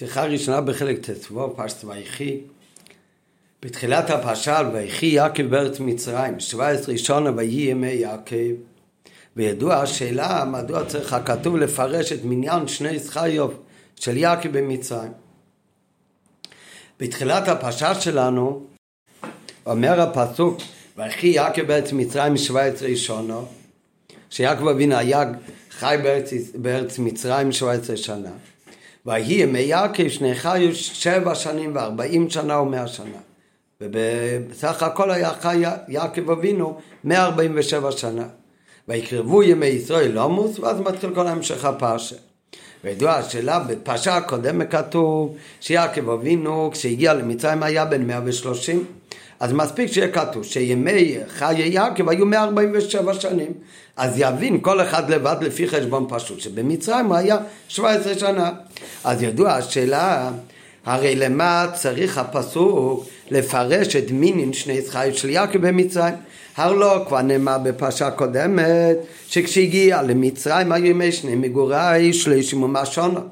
שיחה ראשונה בחלק ט"ו, פרשת ויחי. בתחילת הפרשה ויחי יעקב בארץ מצרים, 17 ראשונה ויהי ימי יעקב. וידוע השאלה מדוע צריך הכתוב לפרש את מניין שני זכיוב של יעקב במצרים. בתחילת הפרשה שלנו אומר הפסוק ויחי יעקב בארץ מצרים 17 ראשונה שיעקב אבינו היה חי בארץ, בארץ מצרים 17 שנה ויהי ימי יעקב שני חיו שבע שנים וארבעים שנה ומאה שנה. ובסך הכל היה חי יעקב אבינו מאה ארבעים ושבע שנה. ויקרבו ימי ישראל עמוס, ואז מתחיל כל המשך הפרשה. וידוע השאלה, בפרשה הקודמת כתוב שיעקב אבינו כשהגיע למצרים היה בן מאה ושלושים. אז מספיק שיהיה כתוב שימי חיי יעקב היו 147 שנים. אז יבין כל אחד לבד לפי חשבון פשוט, שבמצרים הוא היה 17 שנה. אז ידוע השאלה, הרי למה צריך הפסוק לפרש את מינין שני זכאים של יעקב במצרים? הר לא, כבר נאמר בפרשה קודמת, שכשהגיע למצרים היו ימי שני מגורי שלושים ומשונות.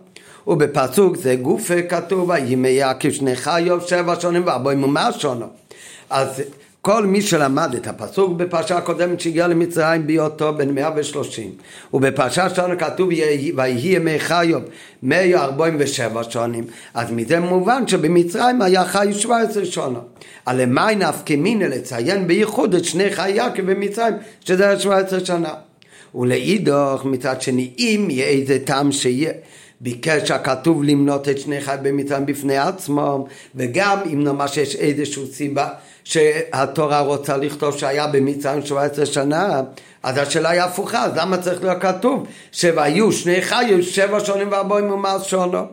ובפסוק זה גופה כתוב, ימי יעקב שני חיוב שבע שונים וארבעים ומשונות. אז כל מי שלמד את הפסוק בפרשה הקודמת שהגיע למצרים בהיותו בן 130 ובפרשה שלנו כתוב ויהי ימי חיוב 147 שונים? אז מזה מובן שבמצרים היה חי 17 שונה. על למי נפקא מינה לציין בייחוד את שני חיי יעקב במצרים שזה היה 17 שנה. ולאידוך מצד שני אם יהיה איזה טעם שיהיה ביקש הכתוב למנות את שני חי במצרים בפני עצמם וגם אם נאמר שיש איזושהי סיבה שהתורה רוצה לכתוב שהיה במצרים 17 שנה, אז השאלה היא הפוכה, אז למה צריך להיות כתוב שהיו שני חיו שבע שנים וארבעים ומאז שונו?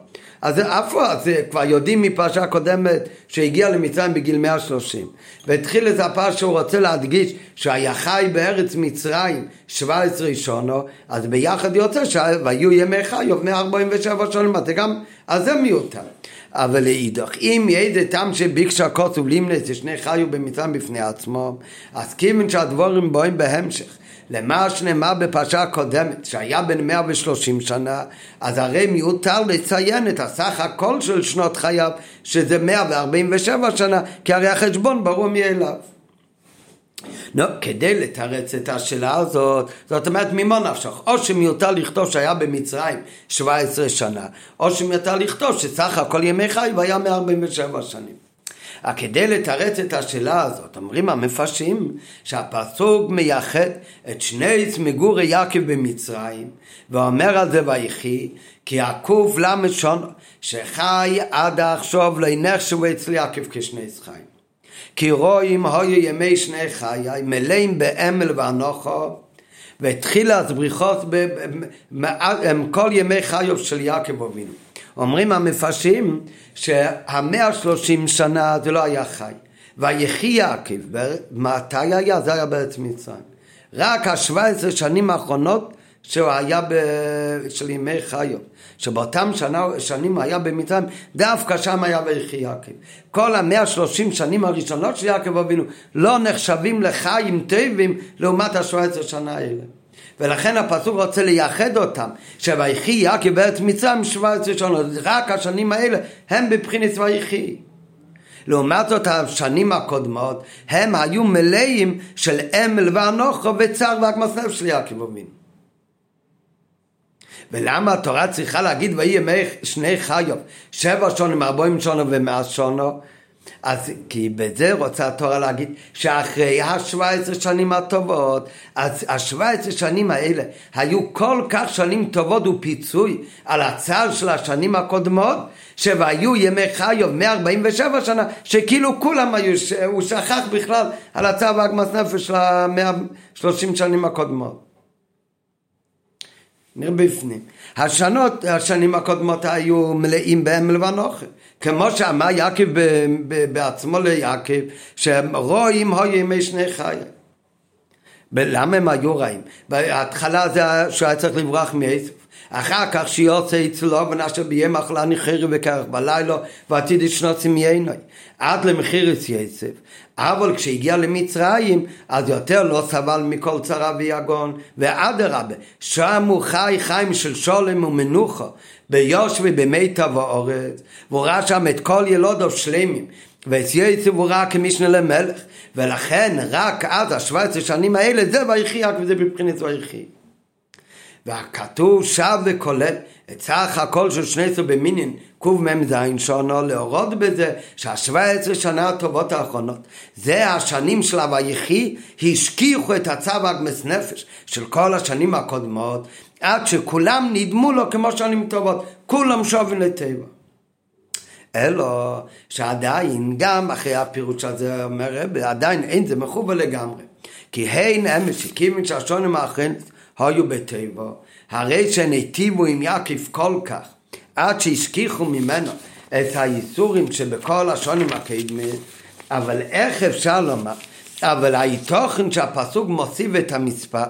אז איפה, אז כבר יודעים מפרשה קודמת שהגיע למצרים בגיל 130 והתחיל לספר שהוא רוצה להדגיש שהיה חי בארץ מצרים 17 שונו אז ביחד יוצא שהיו ימי חיוב 147 שנים אז זה גם, אז זה מיותר אבל לאידך, אם ידע טעם שביקשה כוסוב לימנס ששני חיו במצרים בפני עצמו, אז כיוון שהדבורים בואים בהמשך למה שנאמר בפרשה הקודמת, שהיה בן 130 שנה, אז הרי מיותר לציין את הסך הכל של שנות חייו, שזה 147 שנה, כי הרי החשבון ברור מאליו. נו, כדי לתרץ את השאלה הזאת, זאת אומרת, ממה נפשך? או שמיותר לכתוב שהיה במצרים 17 שנה, או שמיותר לכתוב שסך הכל ימי חי והיה 147 שנים. כדי לתרץ את השאלה הזאת, אומרים המפרשים שהפסוק מייחד את שני מגורי יעקב במצרים, ואומר על זה ויחי, כי הקוף ל' שון שחי עד עכשיו לא נחשבו אצל יעקב כשני זכיים. כי רואים היו ימי שני חיי מלאים באמל ואנוכו והתחיל אז בריחות כל ימי חיוב של יעקב אבינו. אומרים המפרשים שהמאה שלושים שנה זה לא היה חי. ויחי יעקב, מתי היה? זה היה בארץ מצרים. רק השבע עשרה שנים האחרונות שהוא היה ב... של ימי חיו, שבאותם שנה, שנים היה במצרים, דווקא שם היה ויחי יעקב. כל המאה שלושים שנים הראשונות של יעקב אבינו לא נחשבים לחיים טובים לעומת השבע עשרה שנה האלה. ולכן הפסוק רוצה לייחד אותם, שויחי יעקב בארץ מצרים שבע עשרה שנות, רק השנים האלה הם בבחינת ויחי. לעומת זאת השנים הקודמות הם היו מלאים של אמל ואנוכו וצער והגמס של יעקב אבינו. ולמה התורה צריכה להגיד ויהי ימי שני חיוב, שבע שונים, ארבעים שונו ומאה שונו? אז כי בזה רוצה התורה להגיד שאחרי השבע עשרה שנים הטובות, אז השבע עשרה שנים האלה היו כל כך שנים טובות ופיצוי על הצער של השנים הקודמות, שהיו ימי חיוב 147 שנה, שכאילו כולם היו, הוא שכח בכלל על הצער והגמס נפש של המאה שלושים שנים הקודמות. נראה בפנים. השנות, השנים הקודמות היו מלאים באמל ואנוכי. כמו שאמר יעקב בעצמו ליעקב, שרואים היו ימי שני חיי. למה הם היו רעים? בהתחלה זה שהוא היה צריך לברוח מעצב. אחר כך שיוצא אצלו ונשר ביום אכלה ניחרי וכרך בלילה ועתיד ישנוץ עם ינוי עד למחירס יצב אבל כשהגיע למצרים אז יותר לא סבל מכל צרה ויגון ואדרבה שם הוא חי חיים של שולם ומנוחה ביושבי במיטה ואורץ והוא ראה שם את כל ילודו שלמים ואת יצב הוא ראה כמשנה למלך. ולכן רק עד השבע עשרה שנים האלה זה ויחי רק וזה מבחינת ויחי. והכתוב שב וכולל את סך הכל של שני עשרה במינין קמ"ז שונו להורות בזה שהשבע עשרה שנה הטובות האחרונות. זה השנים של הוויחי השכיחו את הצו הגמס נפש של כל השנים הקודמות עד שכולם נדמו לו כמו שנים טובות. כולם שובים לטבע. אלא שעדיין גם אחרי הפירוש הזה אומר עדיין אין זה מחובר לגמרי. כי הן הם מסיקים שהשונים האחרים היו בטבע, הרי שנטיבו עם יעקב כל כך, עד שהשכיחו ממנו את הייסורים שבכל השונים הקדמים, אבל איך אפשר לומר? אבל התוכן שהפסוק מוסיף את המספר,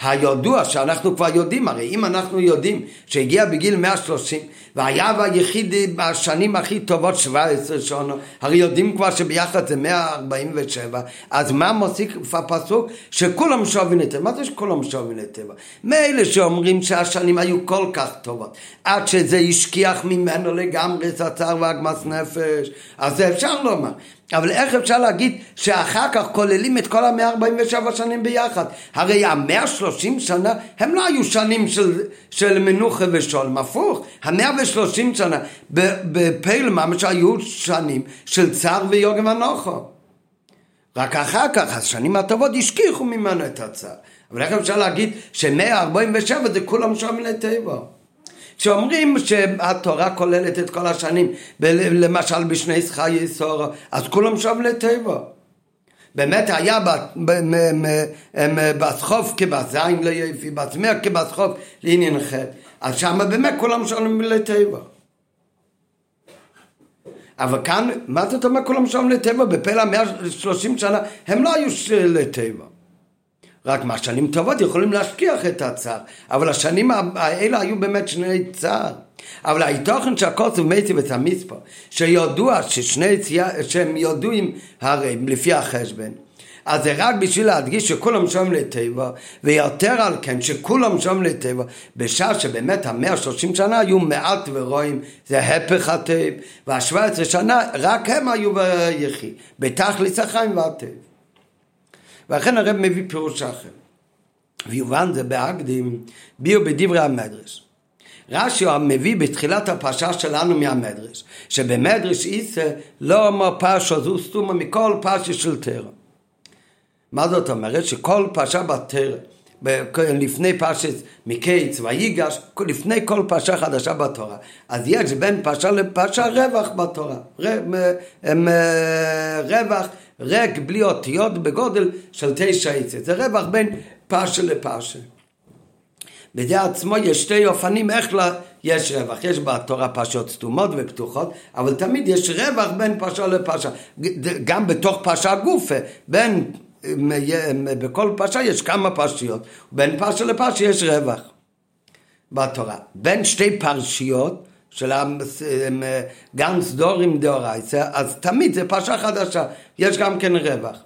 הידוע שאנחנו כבר יודעים, הרי אם אנחנו יודעים שהגיע בגיל 130 והיה והיחיד בשנים הכי טובות 17 שנה, הרי יודעים כבר שביחד זה 147, אז מה מוסיף הפסוק? שכולם שווים לטבע. מה זה שכולם שווים לטבע? מילא שאומרים שהשנים היו כל כך טובות, עד שזה השכיח ממנו לגמרי את הצער והגמס נפש, אז זה אפשר לומר. אבל איך אפשר להגיד שאחר כך כוללים את כל המאה ארבעים ושבע שנים ביחד? הרי המאה שלושים שנה הם לא היו שנים של, של מנוחה ושולם, הפוך, המאה ושלושים שנה בפייל ממש היו שנים של צער ויוגם ונוחו. רק אחר כך השנים הטובות השכיחו ממנו את הצער. אבל איך אפשר להגיד שמאה ארבעים ושבע זה כולם שם לטבע? כשאומרים שהתורה כוללת את כל השנים, למשל בשני שחי סורו, אז כולם שב לטבע. באמת היה בסחוף כבזין ליפי, בעצמך כבסחוף לעניין חטא. אז שם באמת כולם שואלים לטבע. אבל כאן, מה זאת אומרת כולם שואלים לטבע? בפלא 130 שנה הם לא היו לטבע. רק מהשנים טובות יכולים להשכיח את הצער, אבל השנים האלה היו באמת שני צער. אבל התוכן של הקוסף מייטיב את המספר, שידוע ששני שהם ידועים הרי לפי החשבון, אז זה רק בשביל להדגיש שכולם שומעים לטבע, ויותר על כן שכולם שומעים לטבע, בשעה שבאמת המאה שלושים שנה היו מעט ורואים, זה הפך הטבע, והשבע עשרה שנה רק הם היו ביחי, בתכלס החיים והטבע. ואכן הרב מביא פירוש אחר. ויובן זה בהקדים ביו בדברי המדרש. רש"י מביא בתחילת הפרשה שלנו מהמדרש, שבמדרש איסה לא אומר פרשה זו סתומה מכל פרשה של תרא. מה זאת אומרת? שכל פרשה בתרא, לפני פרשת מקיץ ויגש, לפני כל פרשה חדשה בתורה. אז יש בין פרשה לפרשה רווח בתורה. רווח ריק בלי אותיות בגודל של תשע עצת. זה רווח בין פרשה לפרשה. בזה עצמו יש שתי אופנים איך לה, יש רווח. יש בתורה פרשות סתומות ופתוחות, אבל תמיד יש רווח בין פרשה לפרשה. גם בתוך פרשה גופה, בין, בכל פרשה יש כמה פרשיות, בין פרשה לפרשה יש רווח בתורה. בין שתי פרשיות של גם סדורים דאורייסה, אז תמיד זה פרשה חדשה, יש גם כן רווח.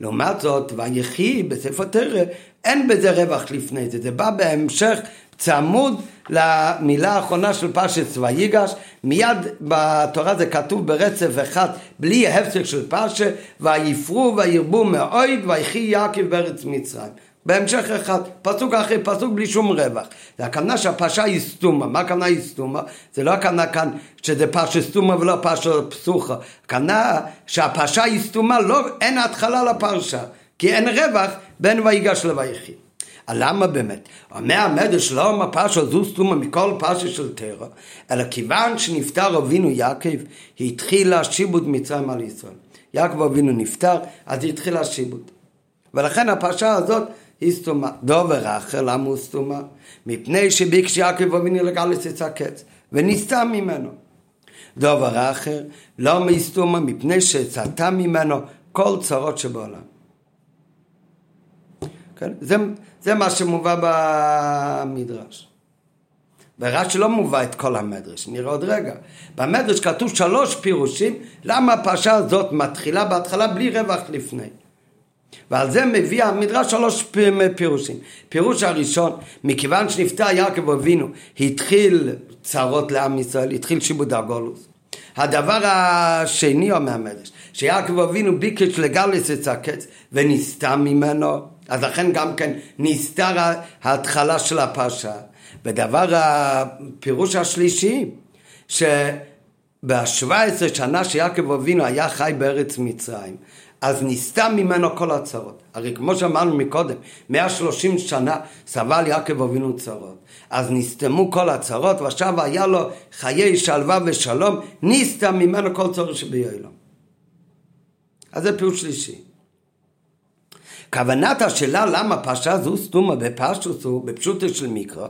לעומת זאת, ויחי בספר תרא, אין בזה רווח לפני זה, זה בא בהמשך צמוד למילה האחרונה של פרשת ויגש, מיד בתורה זה כתוב ברצף אחד, בלי הפסק של פרשה, ויפרו וירבו מאויד, ויחי יעקב בארץ מצרים. בהמשך אחד, פסוק אחרי פסוק בלי שום רווח. זה הכוונה שהפרשה היא סתומה. מה הכוונה היא סתומה? זה לא הכוונה כאן שזה פרשה סתומה ולא פרשה פסוחה. הכוונה שהפרשה היא סתומה, לא, אין התחלה לפרשה. כי אין רווח בין ויגש לויחי. למה באמת? אומר המדרש לא אומר פרשה זו סתומה מכל פרשה של טרור, אלא כיוון שנפטר אבינו יעקב, התחילה שיבוד מצרים על ישראל. יעקב אבינו נפטר, אז התחילה שיבוד. ולכן הפרשה הזאת היא סתומה. דובר אחר, למה הוא סתומה? מפני שביקש יעקב אבינו לגלס את הקץ, ונסתם ממנו. דובר אחר, לא מסתומה, מפני שסטה ממנו כל צרות שבעולם. כן? זה, זה מה שמובא במדרש. ורש"י לא מובא את כל המדרש, נראה עוד רגע. במדרש כתוב שלוש פירושים למה הפרשה הזאת מתחילה בהתחלה בלי רווח לפני. ועל זה מביא המדרש שלוש פירושים. פירוש הראשון, מכיוון שנפטר יעקב אבינו, התחיל צרות לעם ישראל, התחיל שיבוד הגולוס. הדבר השני אומר המדרש, שיעקב אבינו ביקש לגלס את הקץ ונסתם ממנו, אז לכן גם כן נסתר ההתחלה של הפרשה. ודבר הפירוש השלישי, שב-17 שנה שיעקב אבינו היה חי בארץ מצרים, אז נסתם ממנו כל הצרות. הרי כמו שאמרנו מקודם, 130 שנה סבל יעקב אבינו צרות. אז נסתמו כל הצרות, ועכשיו היה לו חיי שלווה ושלום, נסתם ממנו כל צורך שביום. אז זה פירוש שלישי. כוונת השאלה למה פרשה זו סתומה בפרשוס הוא בפשוטו של מיקרו,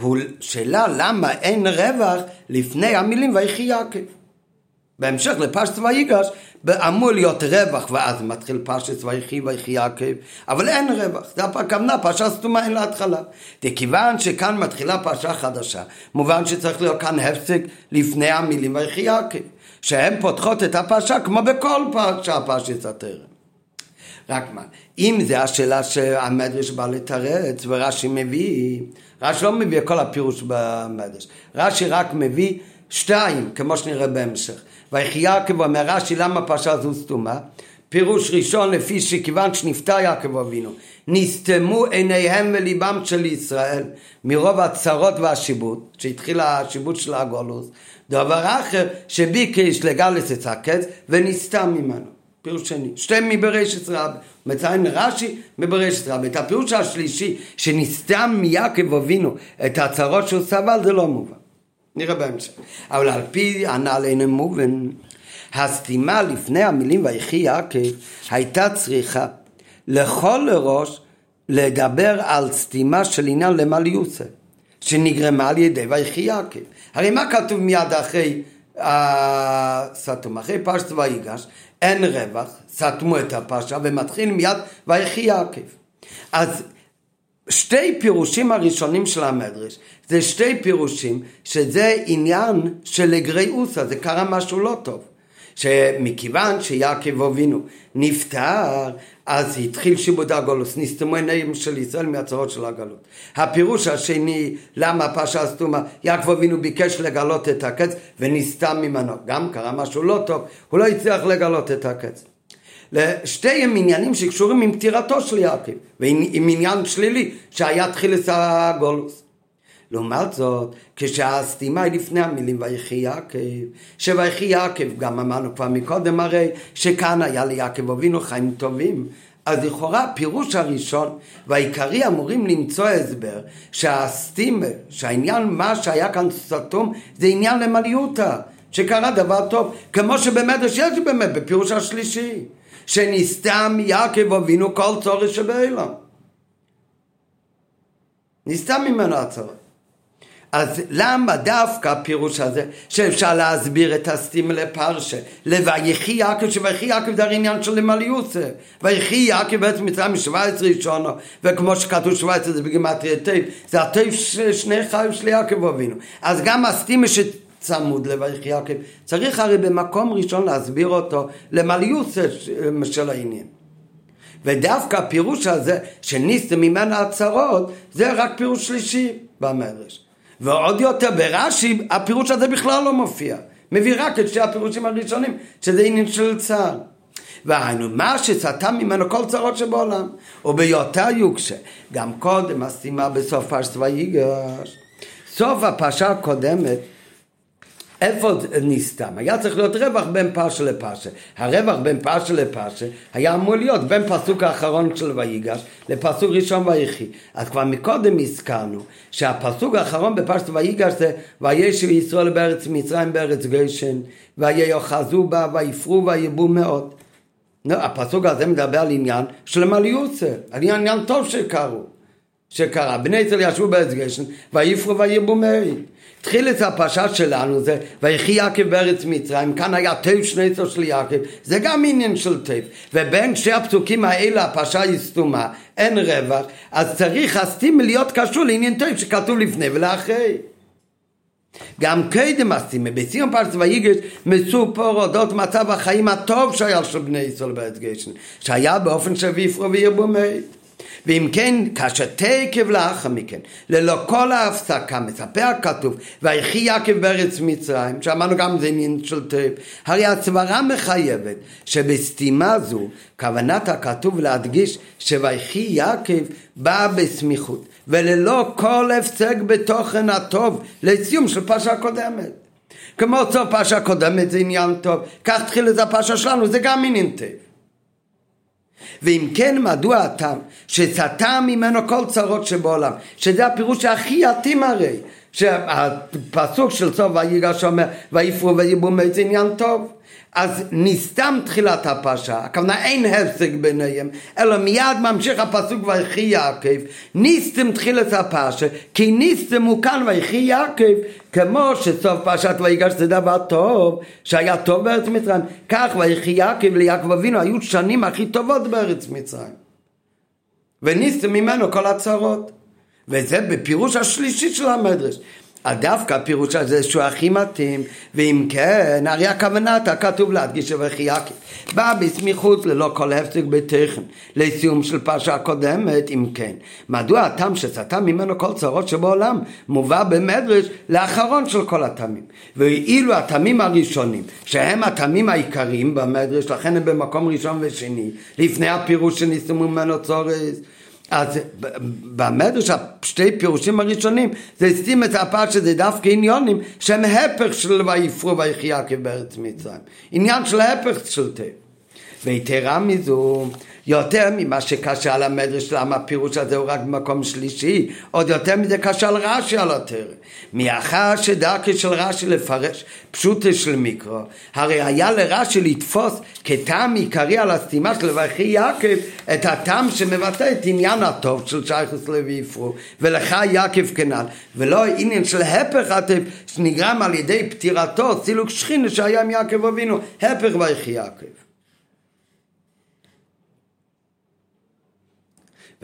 הוא שאלה למה אין רווח לפני המילים ויחי יעקב. בהמשך לפרשת ויגש אמור להיות רווח ואז מתחיל פרשת ויחי ויחי יעקב. אבל אין רווח זה הכוונה פרשה סתומה אין לה התחלה וכיוון שכאן מתחילה פרשה חדשה מובן שצריך להיות כאן הפסק לפני המילים ויחי יעקב. שהן פותחות את הפרשה כמו בכל פרשה פרשת התרם רק מה, אם זה השאלה שהמדרש בא לתרץ ורש"י מביא, רש"י לא מביא כל הפירוש במדרש, רש"י רק מביא שתיים, כמו שנראה בהמשך. ויחי יעקב אומר רש"י למה פרשה זו סתומה? פירוש ראשון לפי שכיוון שנפטר יעקב אבינו נסתמו עיניהם וליבם של ישראל מרוב הצרות והשיבוט שהתחיל השיבוט של הגולוס דבר אחר שביקש לגלס את הקץ ונסתם ממנו פירוש שני, שתי מבראשית רבי, מציין רש"י מבראשית רבי. את הפירוש השלישי, שנסתם מיעקב אבינו את הצרות שהוא סבל, זה לא מובן. נראה בהמשך. אבל על פי הנ"ל אין מובן. הסתימה לפני המילים ויחי יעקב הייתה צריכה לכל ראש לדבר על סתימה של עניין למעל יוסף, שנגרמה על ידי ויחי יעקב. הרי מה כתוב מיד אחרי הסתום? אחרי פרשת ויגש, אין רווח, סתמו את הפרשה ומתחיל מיד ויחי יעקב. אז שתי פירושים הראשונים של המדרש זה שתי פירושים שזה עניין של אגריאוסה, זה קרה משהו לא טוב. שמכיוון שיעקב אבינו נפטר, אז התחיל שיבוד הגולוס, נסתמו עיניהם של ישראל מהצרות של הגלות. הפירוש השני, למה הפרשה סתומה, יעקב אבינו ביקש לגלות את הקץ ונסתם ממנו. גם קרה משהו לא טוב, הוא לא הצליח לגלות את הקץ. לשתי עניינים שקשורים עם פטירתו של יעקב, ועם עניין שלילי שהיה תחילת הגולוס. לעומת זאת, כשהסתימה היא לפני המילים ויחי יעקב, שויחי יעקב, גם אמרנו כבר מקודם הרי, שכאן היה ליעקב אבינו חיים טובים. אז לכאורה הפירוש הראשון והעיקרי אמורים למצוא הסבר שהסטימה, שהעניין מה שהיה כאן סתום זה עניין למליותה, שקרה דבר טוב, כמו שבמדרש יש באמת בפירוש השלישי, שנסתם יעקב אבינו כל צורך שבאילם. נסתם ממנו הצורך. אז למה דווקא הפירוש הזה שאפשר להסביר את הסתימה לפרשה לויחי יעקב שויחי יעקב זה עניין של למליוסה ויחי יעקב בעצם מצרים 17 ראשונו וכמו שכתוב 17 זה בגימטריה טייב זה הטייב שני חיים של יעקב אבינו אז גם הסתימה שצמוד לויחי יעקב צריך הרי במקום ראשון להסביר אותו למליוסה של העניין ודווקא הפירוש הזה שניסתם ממנה הצהרות זה רק פירוש שלישי במדרש ועוד יותר ברש"י הפירוש הזה בכלל לא מופיע. מביא רק את שתי הפירושים הראשונים, שזה עניין של צער. והיינו, מה שסתם ממנו כל צרות שבעולם, וביותר יוקשה, גם קודם הסתימה בסוף פרשת ויגש. סוף הפרשה הקודמת איפה נסתם? היה צריך להיות רווח בין פרשה לפרשה. הרווח בין פרשה לפרשה היה אמור להיות בין פסוק האחרון של ויגש לפסוק ראשון ויחי. אז כבר מקודם הזכרנו שהפסוק האחרון בפרשת ויגש זה וישב ישראל בארץ מצרים בארץ גשן ויאחזו בה ויפרו ויבו מאוד. לא, הפסוק הזה מדבר על עניין של מליוסה, על עניין טוב שקרו, שקרה. בני ישראל ישבו בארץ גשן ויפרו ויבו מאוד. התחיל את הפרשה שלנו זה ויחי יעקב בארץ מצרים כאן היה תיב שני צור של יעקב זה גם עניין של תיב ובין שתי הפסוקים האלה הפרשה היא סתומה אין רווח אז צריך הסתים להיות קשור לעניין תיב שכתוב לפני ולאחרי גם קדם הסתימה, בסיום פרס ויגש מסופר אודות מצב החיים הטוב שהיה של בני ישראל בארץ גשן, שהיה באופן שוויפרו וירבו מי. ואם כן, כאשר תקב לאחר מכן, ללא כל ההפסקה, מספר הכתוב, ויחי יעקב בארץ מצרים, שאמרנו גם זה עניין של טב, הרי הסברה מחייבת שבסתימה זו, כוונת הכתוב להדגיש שויחי יעקב בא בסמיכות, וללא כל הפסק בתוכן הטוב, לסיום של פרשה קודמת. כמו סוף פרשה קודמת זה עניין טוב, כך תחיל את הפרשה שלנו, זה גם עניין טוב. ואם כן, מדוע הטעם שסטה ממנו כל צרות שבעולם, שזה הפירוש הכי יתאים הרי, שהפסוק של סוף ויגש אומר ויפרו ויבו זה עניין טוב. אז נסתם תחילת הפרשה, הכוונה אין הפסק ביניהם, אלא מיד ממשיך הפסוק ויחי יעקב, נסתם תחילת הפרשה, כי נסתם הוא כאן ויחי יעקב, כמו שסוף פרשת ויגש זה דבר טוב, שהיה טוב בארץ מצרים, כך ויחי יעקב ליעקב אבינו היו שנים הכי טובות בארץ מצרים. ונסתם ממנו כל הצרות. וזה בפירוש השלישי של המדרש. דווקא הפירוש הזה שהוא הכי מתאים, ואם כן, הרי הכוונת הכתוב להדגיש וכי יעקב. בא בסמיכות ללא כל הפסק בתכן, לסיום של פרשה הקודמת, אם כן. מדוע הטעם שסטה ממנו כל צרות שבעולם, מובא במדרש לאחרון של כל הטעמים. ואילו הטעמים הראשונים, שהם הטעמים העיקריים במדרש, לכן הם במקום ראשון ושני, לפני הפירוש שניסו ממנו צורס, אז במדרש שתי פירושים הראשונים זה הסתים את הפרט שזה דווקא עניונים שהם הפך של ויפרו ויחי יעקב בארץ מצרים. עניין של הפך של תה ויתרה מזו יותר ממה שקשה על המדרש, למה הפירוש הזה הוא רק במקום שלישי, עוד יותר מזה קשה על רש"י על התרא. מאחר שדרכי של רש"י לפרש פשוטה של מיקרו, הרי היה לרש"י לתפוס כטעם עיקרי על הסתימה של ויחי יעקב את הטעם שמבטא את עניין הטוב של שייכוס לוי יפרו, ולך יעקב כנ"ל, ולא עניין של הפך הטב שנגרם על ידי פטירתו, סילוק שכינה שהיה עם יעקב אבינו, הפך ויחי יעקב.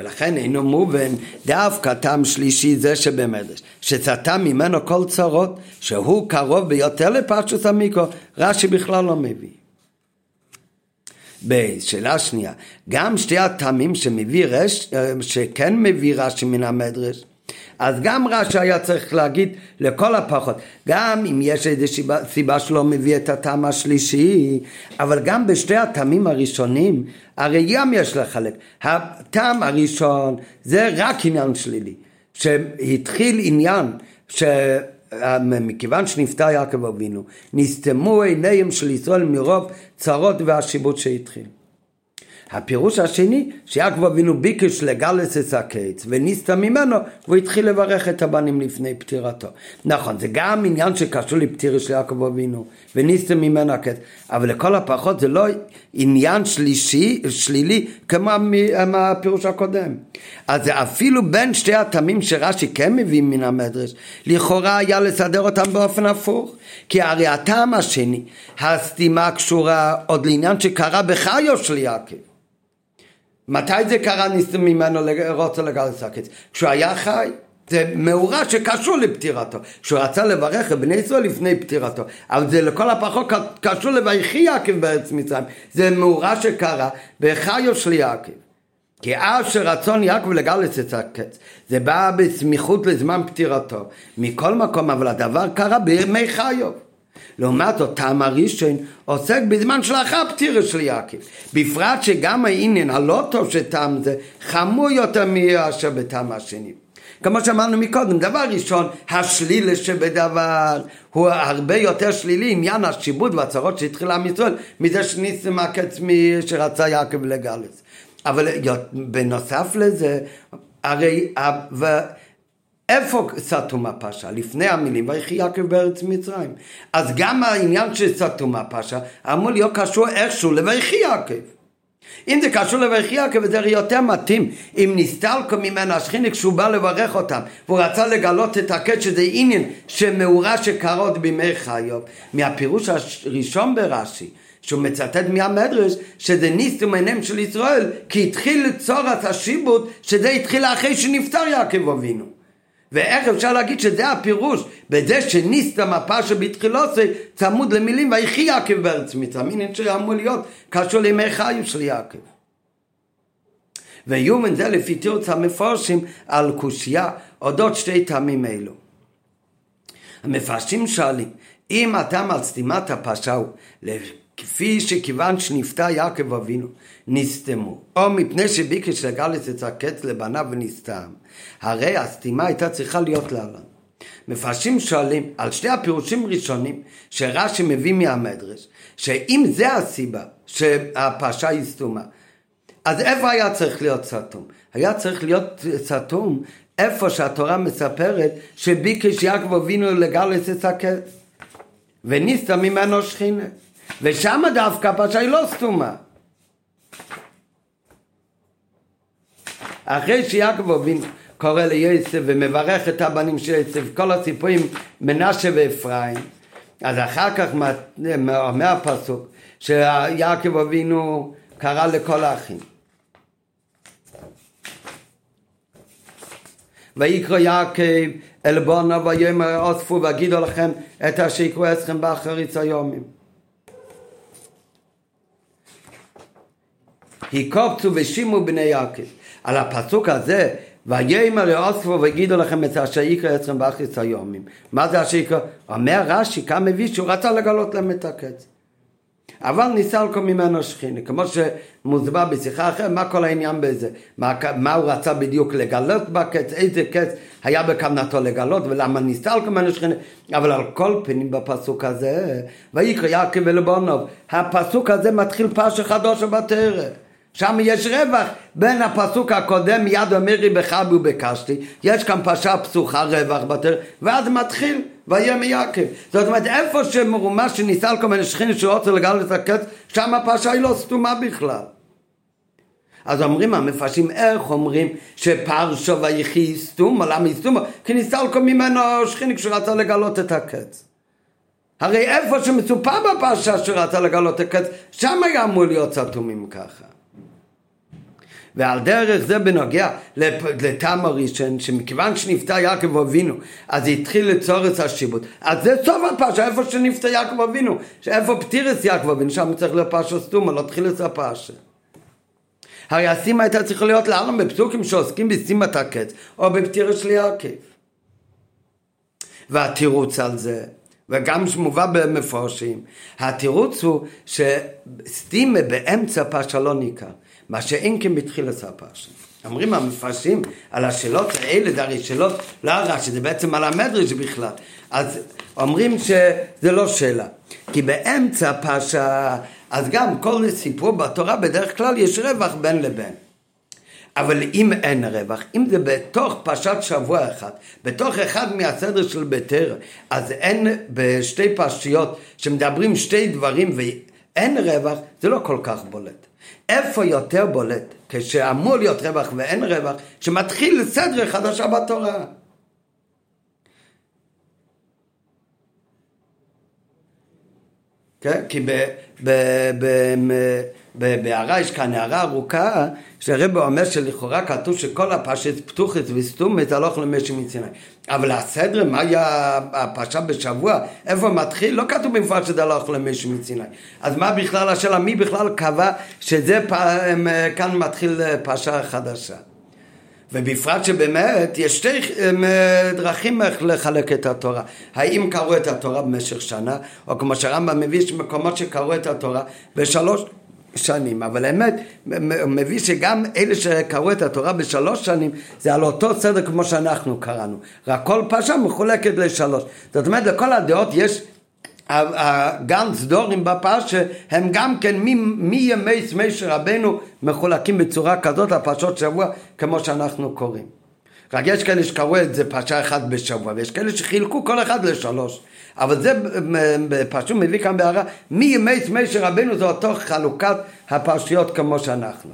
ולכן אינו מובן דווקא טעם שלישי זה שבמדרש, שסטה ממנו כל צרות, שהוא קרוב ביותר לפרשוס המיקרו, רש"י בכלל לא מביא. בשאלה שנייה, גם שתי הטעמים שמביא רש, שכן מביא רש"י מן המדרש, אז גם רש"י היה צריך להגיד לכל הפחות, גם אם יש איזו סיבה שלא מביא את הטעם השלישי, אבל גם בשתי הטעמים הראשונים, הרי גם יש לחלק. הטעם הראשון זה רק עניין שלילי, שהתחיל עניין ש... מכיוון שנפטר יעקב אבינו, נסתמו עיניהם של ישראל מרוב צרות והשיבוט שהתחיל. הפירוש השני, שיעקב אבינו ביקש לגלס את הקץ וניסתה ממנו והוא התחיל לברך את הבנים לפני פטירתו. נכון, זה גם עניין שקשור לפטירה של יעקב אבינו וניסתה ממנו הקץ, אבל לכל הפחות זה לא עניין שלישי, שלילי כמו הפירוש הקודם. אז אפילו בין שתי הטעמים שרש"י כן מביא מן המדרש, לכאורה היה לסדר אותם באופן הפוך. כי הרי הטעם השני, הסתימה קשורה עוד לעניין שקרה בחיו של יעקב. מתי זה קרה ניסו ממנו רוצה לגלס הקץ? כשהוא היה חי. זה מאורע שקשור לפטירתו, כשהוא רצה לברך את בני ישראל לפני פטירתו, אבל זה לכל הפחות קשור ל"ויחי יעקב בארץ מצרים", זה מאורע שקרה בחיו של יעקב. כי אז שרצון יעקב לגלס את הקץ, זה בא בסמיכות לזמן פטירתו. מכל מקום, אבל הדבר קרה בימי חיו. לעומת טעם הראשון עוסק בזמן שלאחר פטירה של יעקב. בפרט שגם העניין הלא טוב של טעם זה חמור יותר מאשר בטעם השני. כמו שאמרנו מקודם, דבר ראשון, השלילה שבדבר הוא הרבה יותר שלילי, עניין השיבוד והצרות שהתחיל עם ישראל, מזה שניסים הקץ שרצה יעקב לגלס. אבל בנוסף לזה, הרי איפה סתום הפרשה? לפני המילים, ויחי יעקב בארץ מצרים. אז גם העניין של סתום הפרשה אמור להיות קשור איכשהו לויחי יעקב. אם זה קשור לויחי יעקב, זה יותר מתאים אם נסתלקו ממנה השכינה כשהוא בא לברך אותם והוא רצה לגלות את הקט שזה עניין שמאורע שקרה עוד בימי חיוב מהפירוש הראשון ברש"י שהוא מצטט מהמדרש שזה ניסטום עיניהם של ישראל כי התחיל צורת השיבוט שזה התחיל אחרי שנפטר יעקב אבינו ואיך אפשר להגיד שזה הפירוש? בזה שניסתם הפרשה בתחילוסי צמוד למילים ויחי יעקב בארץ מצרים הנה שאמור להיות קשור לימי חיו של יעקב. ויומן זה לפי תירוץ המפורשים על קושייה אודות שתי טעמים אלו. המפרשים שואלים אם הטעם על סתימת הפרשה הוא כפי שכיוון שנפטר יעקב אבינו נסתמו, או מפני שביקש לגלס את הקץ לבניו ונסתם, הרי הסתימה הייתה צריכה להיות להלן. מפרשים שואלים על שתי הפירושים ראשונים שרש"י מביא מהמדרש, שאם זה הסיבה שהפרשה היא סתומה, אז איפה היה צריך להיות סתום? היה צריך להיות סתום איפה שהתורה מספרת שביקש יעקב אבינו לגלס את הקץ ונסתם ממנו שכינה. ושם דווקא הפרשה היא לא סתומה. אחרי שיעקב אבינו קורא ליוסף ומברך את הבנים של יוסף, כל הסיפורים מנשה ואפרים, אז אחר כך אומר הפסוק שיעקב אבינו קרא לכל האחים. ויקרא יעקב אל בונו ויאמר אוספו ואגידו לכם את אשר יקרו אצלכם באחריץ היומים. הקופצו ושימו בני יעקב. על הפסוק הזה, ויאמר יאספו ויגידו לכם את אשר יקרא אצלכם באחריס היומים. מה זה אשר יקרא? אומר רש"י, כאן מביא שהוא רצה לגלות להם את הקץ. אבל ניסלקו ממנו שכינה, כמו שמוסבר בשיחה אחרת, מה כל העניין בזה? מה, מה הוא רצה בדיוק לגלות בקץ, איזה קץ היה בכוונתו לגלות, ולמה ניסלקו ממנו שכינה, אבל על כל פנים בפסוק הזה, ויקרא יעקב ולבונוב, הפסוק הזה מתחיל פרשה חדושה בתרא. שם יש רווח בין הפסוק הקודם מיד אומרי בחבי ובקשתי יש כאן פרשה פסוחה רווח בתר ואז מתחיל ויהיה מיעקב זאת אומרת איפה שמרומש שניסה על כל מיני שכינים שרוצה לגלות את הקץ שם הפרשה היא לא סתומה בכלל. אז אומרים המפרשים איך אומרים שפרשו ויחי סתום למה היא סתומה כי ניסה כל ממנו שכינים כשרצה לגלות את הקץ. הרי איפה שמצופה בפרשה שרצה לגלות את הקץ שם היה אמור להיות סתומים ככה ועל דרך זה בנוגע לטעם הראשון, שמכיוון שנפטר יעקב אבינו, אז התחיל לצורס השיבוט. אז זה סוף הפרשה, איפה שנפטר יעקב אבינו, איפה פטירס יעקב אבינו, שם צריך להיות פרשה סתומה, לא את הפרשה. הרי הסימה הייתה צריכה להיות לעלם בפסוקים שעוסקים בסימת הקץ, או בפטירס של יעקב. והתירוץ על זה, וגם שמובא במפורשים, התירוץ הוא שסטימה באמצע פרשה לא ניכר. מה שאין כן בתחילת הפרשה. אומרים המפרשים על השאלות האלה, זה הרי שאלות לא הרע, שזה בעצם על המדרש בכלל. אז אומרים שזה לא שאלה. כי באמצע הפרשה, אז גם כל סיפור בתורה בדרך כלל יש רווח בין לבין. אבל אם אין רווח, אם זה בתוך פרשת שבוע אחד, בתוך אחד מהסדר של בטר, אז אין בשתי פרשיות שמדברים שתי דברים ואין רווח, זה לא כל כך בולט. איפה יותר בולט, כשאמור להיות רווח ואין רווח, שמתחיל סדר חדשה בתורה. כן? כי בהערה יש כאן הערה ארוכה, שהרבא אומר שלכאורה כתוב שכל הפרשת פתוחת וסתומת הלוך למשי מסיני. אבל הסדר, מה היה הפרשה בשבוע? איפה מתחיל? לא כתוב במפורש שזה הלוך למשי מסיני. אז מה בכלל השאלה? מי בכלל קבע שזה כאן מתחיל פרשה חדשה? ובפרט שבאמת יש שתי דרכים איך לחלק את התורה. האם קראו את התורה במשך שנה, או כמו שהרמב"ם מביא, יש מקומות שקראו את התורה בשלוש שנים, אבל האמת, מביא שגם אלה שקראו את התורה בשלוש שנים, זה על אותו סדר כמו שאנחנו קראנו. רק כל פרשה מחולקת לשלוש. זאת אומרת, לכל הדעות יש הגן סדורים בפרשה הם גם כן מימי סמי של רבנו מחולקים בצורה כזאת לפרשות שבוע כמו שאנחנו קוראים. רק יש כאלה שקראו את זה פרשה אחת בשבוע ויש כאלה שחילקו כל אחד לשלוש אבל זה פשוט מביא כאן בהערה מימי סמי של רבנו זה אותו חלוקת הפרשיות כמו שאנחנו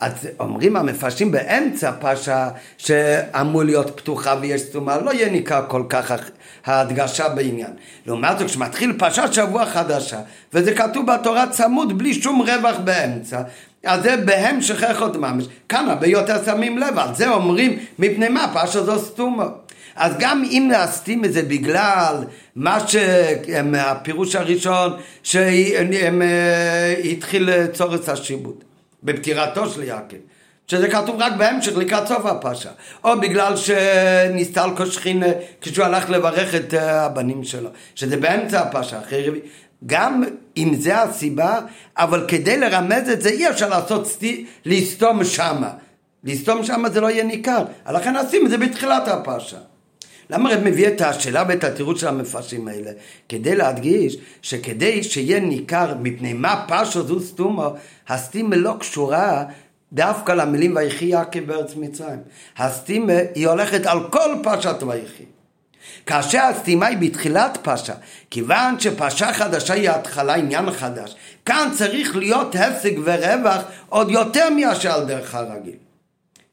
אז אומרים המפרשים באמצע פרשה שאמור להיות פתוחה ויש סתומה, לא יהיה ניכר כל כך ההדגשה בעניין. לעומת זאת, כשמתחיל פרשת שבוע חדשה, וזה כתוב בתורה צמוד בלי שום רווח באמצע, אז זה בהמשך איכות ממש. כאן הרבה יותר שמים לב, על זה אומרים מפני מה פרשה זו סתומה. אז גם אם להסתים את זה בגלל מה שהפירוש הראשון שהתחיל צורס השיבוד בפטירתו של יעקב שזה כתוב רק בהמשך לקראת סוף הפרשה. או בגלל שנסתלקו שכינה כשהוא הלך לברך את הבנים שלו שזה באמצע הפרשה גם אם זה הסיבה אבל כדי לרמז את זה אי אפשר לעשות סתי, לסתום שמה. לסתום שמה זה לא יהיה ניכר. לכן נשים את זה בתחילת הפרשה. למה רב מביא את השאלה ואת התירוץ של המפרשים האלה? כדי להדגיש שכדי שיהיה ניכר מפני מה פרשו זו סתומו, הסתימה לא קשורה דווקא למילים ויחי יעקב בארץ מצרים. הסתימה היא הולכת על כל פרשת ויחי. כאשר הסתימה היא בתחילת פרשה, כיוון שפרשה חדשה היא התחלה עניין חדש, כאן צריך להיות הפסק ורווח עוד יותר מאשר על דרך הרגיל.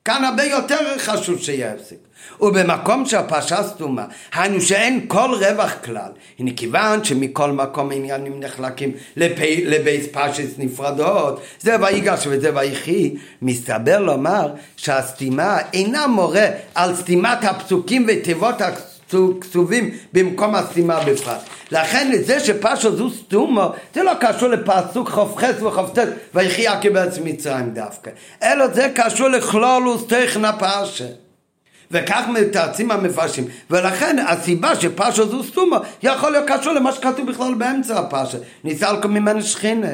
כאן הרבה יותר חשוב שיהיה הפסק. ובמקום שהפרשה סתומה, היינו שאין כל רווח כלל. הנה כיוון שמכל מקום עניינים נחלקים לפי, לבייס פרשס נפרדות, זה ויגש וזה ויחי, מסתבר לומר שהסתימה אינה מורה על סתימת הפסוקים ותיבות כתובים במקום הסתימה בפרט. לכן זה שפרשו זו סתומו, זה לא קשור לפסוק ח"ח וח"ט ויחי יעקב בארץ מצרים דווקא, אלא זה קשור לכלולוס תכן הפרשה. וכך מתרצים המפרשים. ולכן הסיבה שפרשו זו סתומו יכול להיות קשור למה שכתוב בכלל באמצע הפרשה. ניסלקו ממנו שכינה.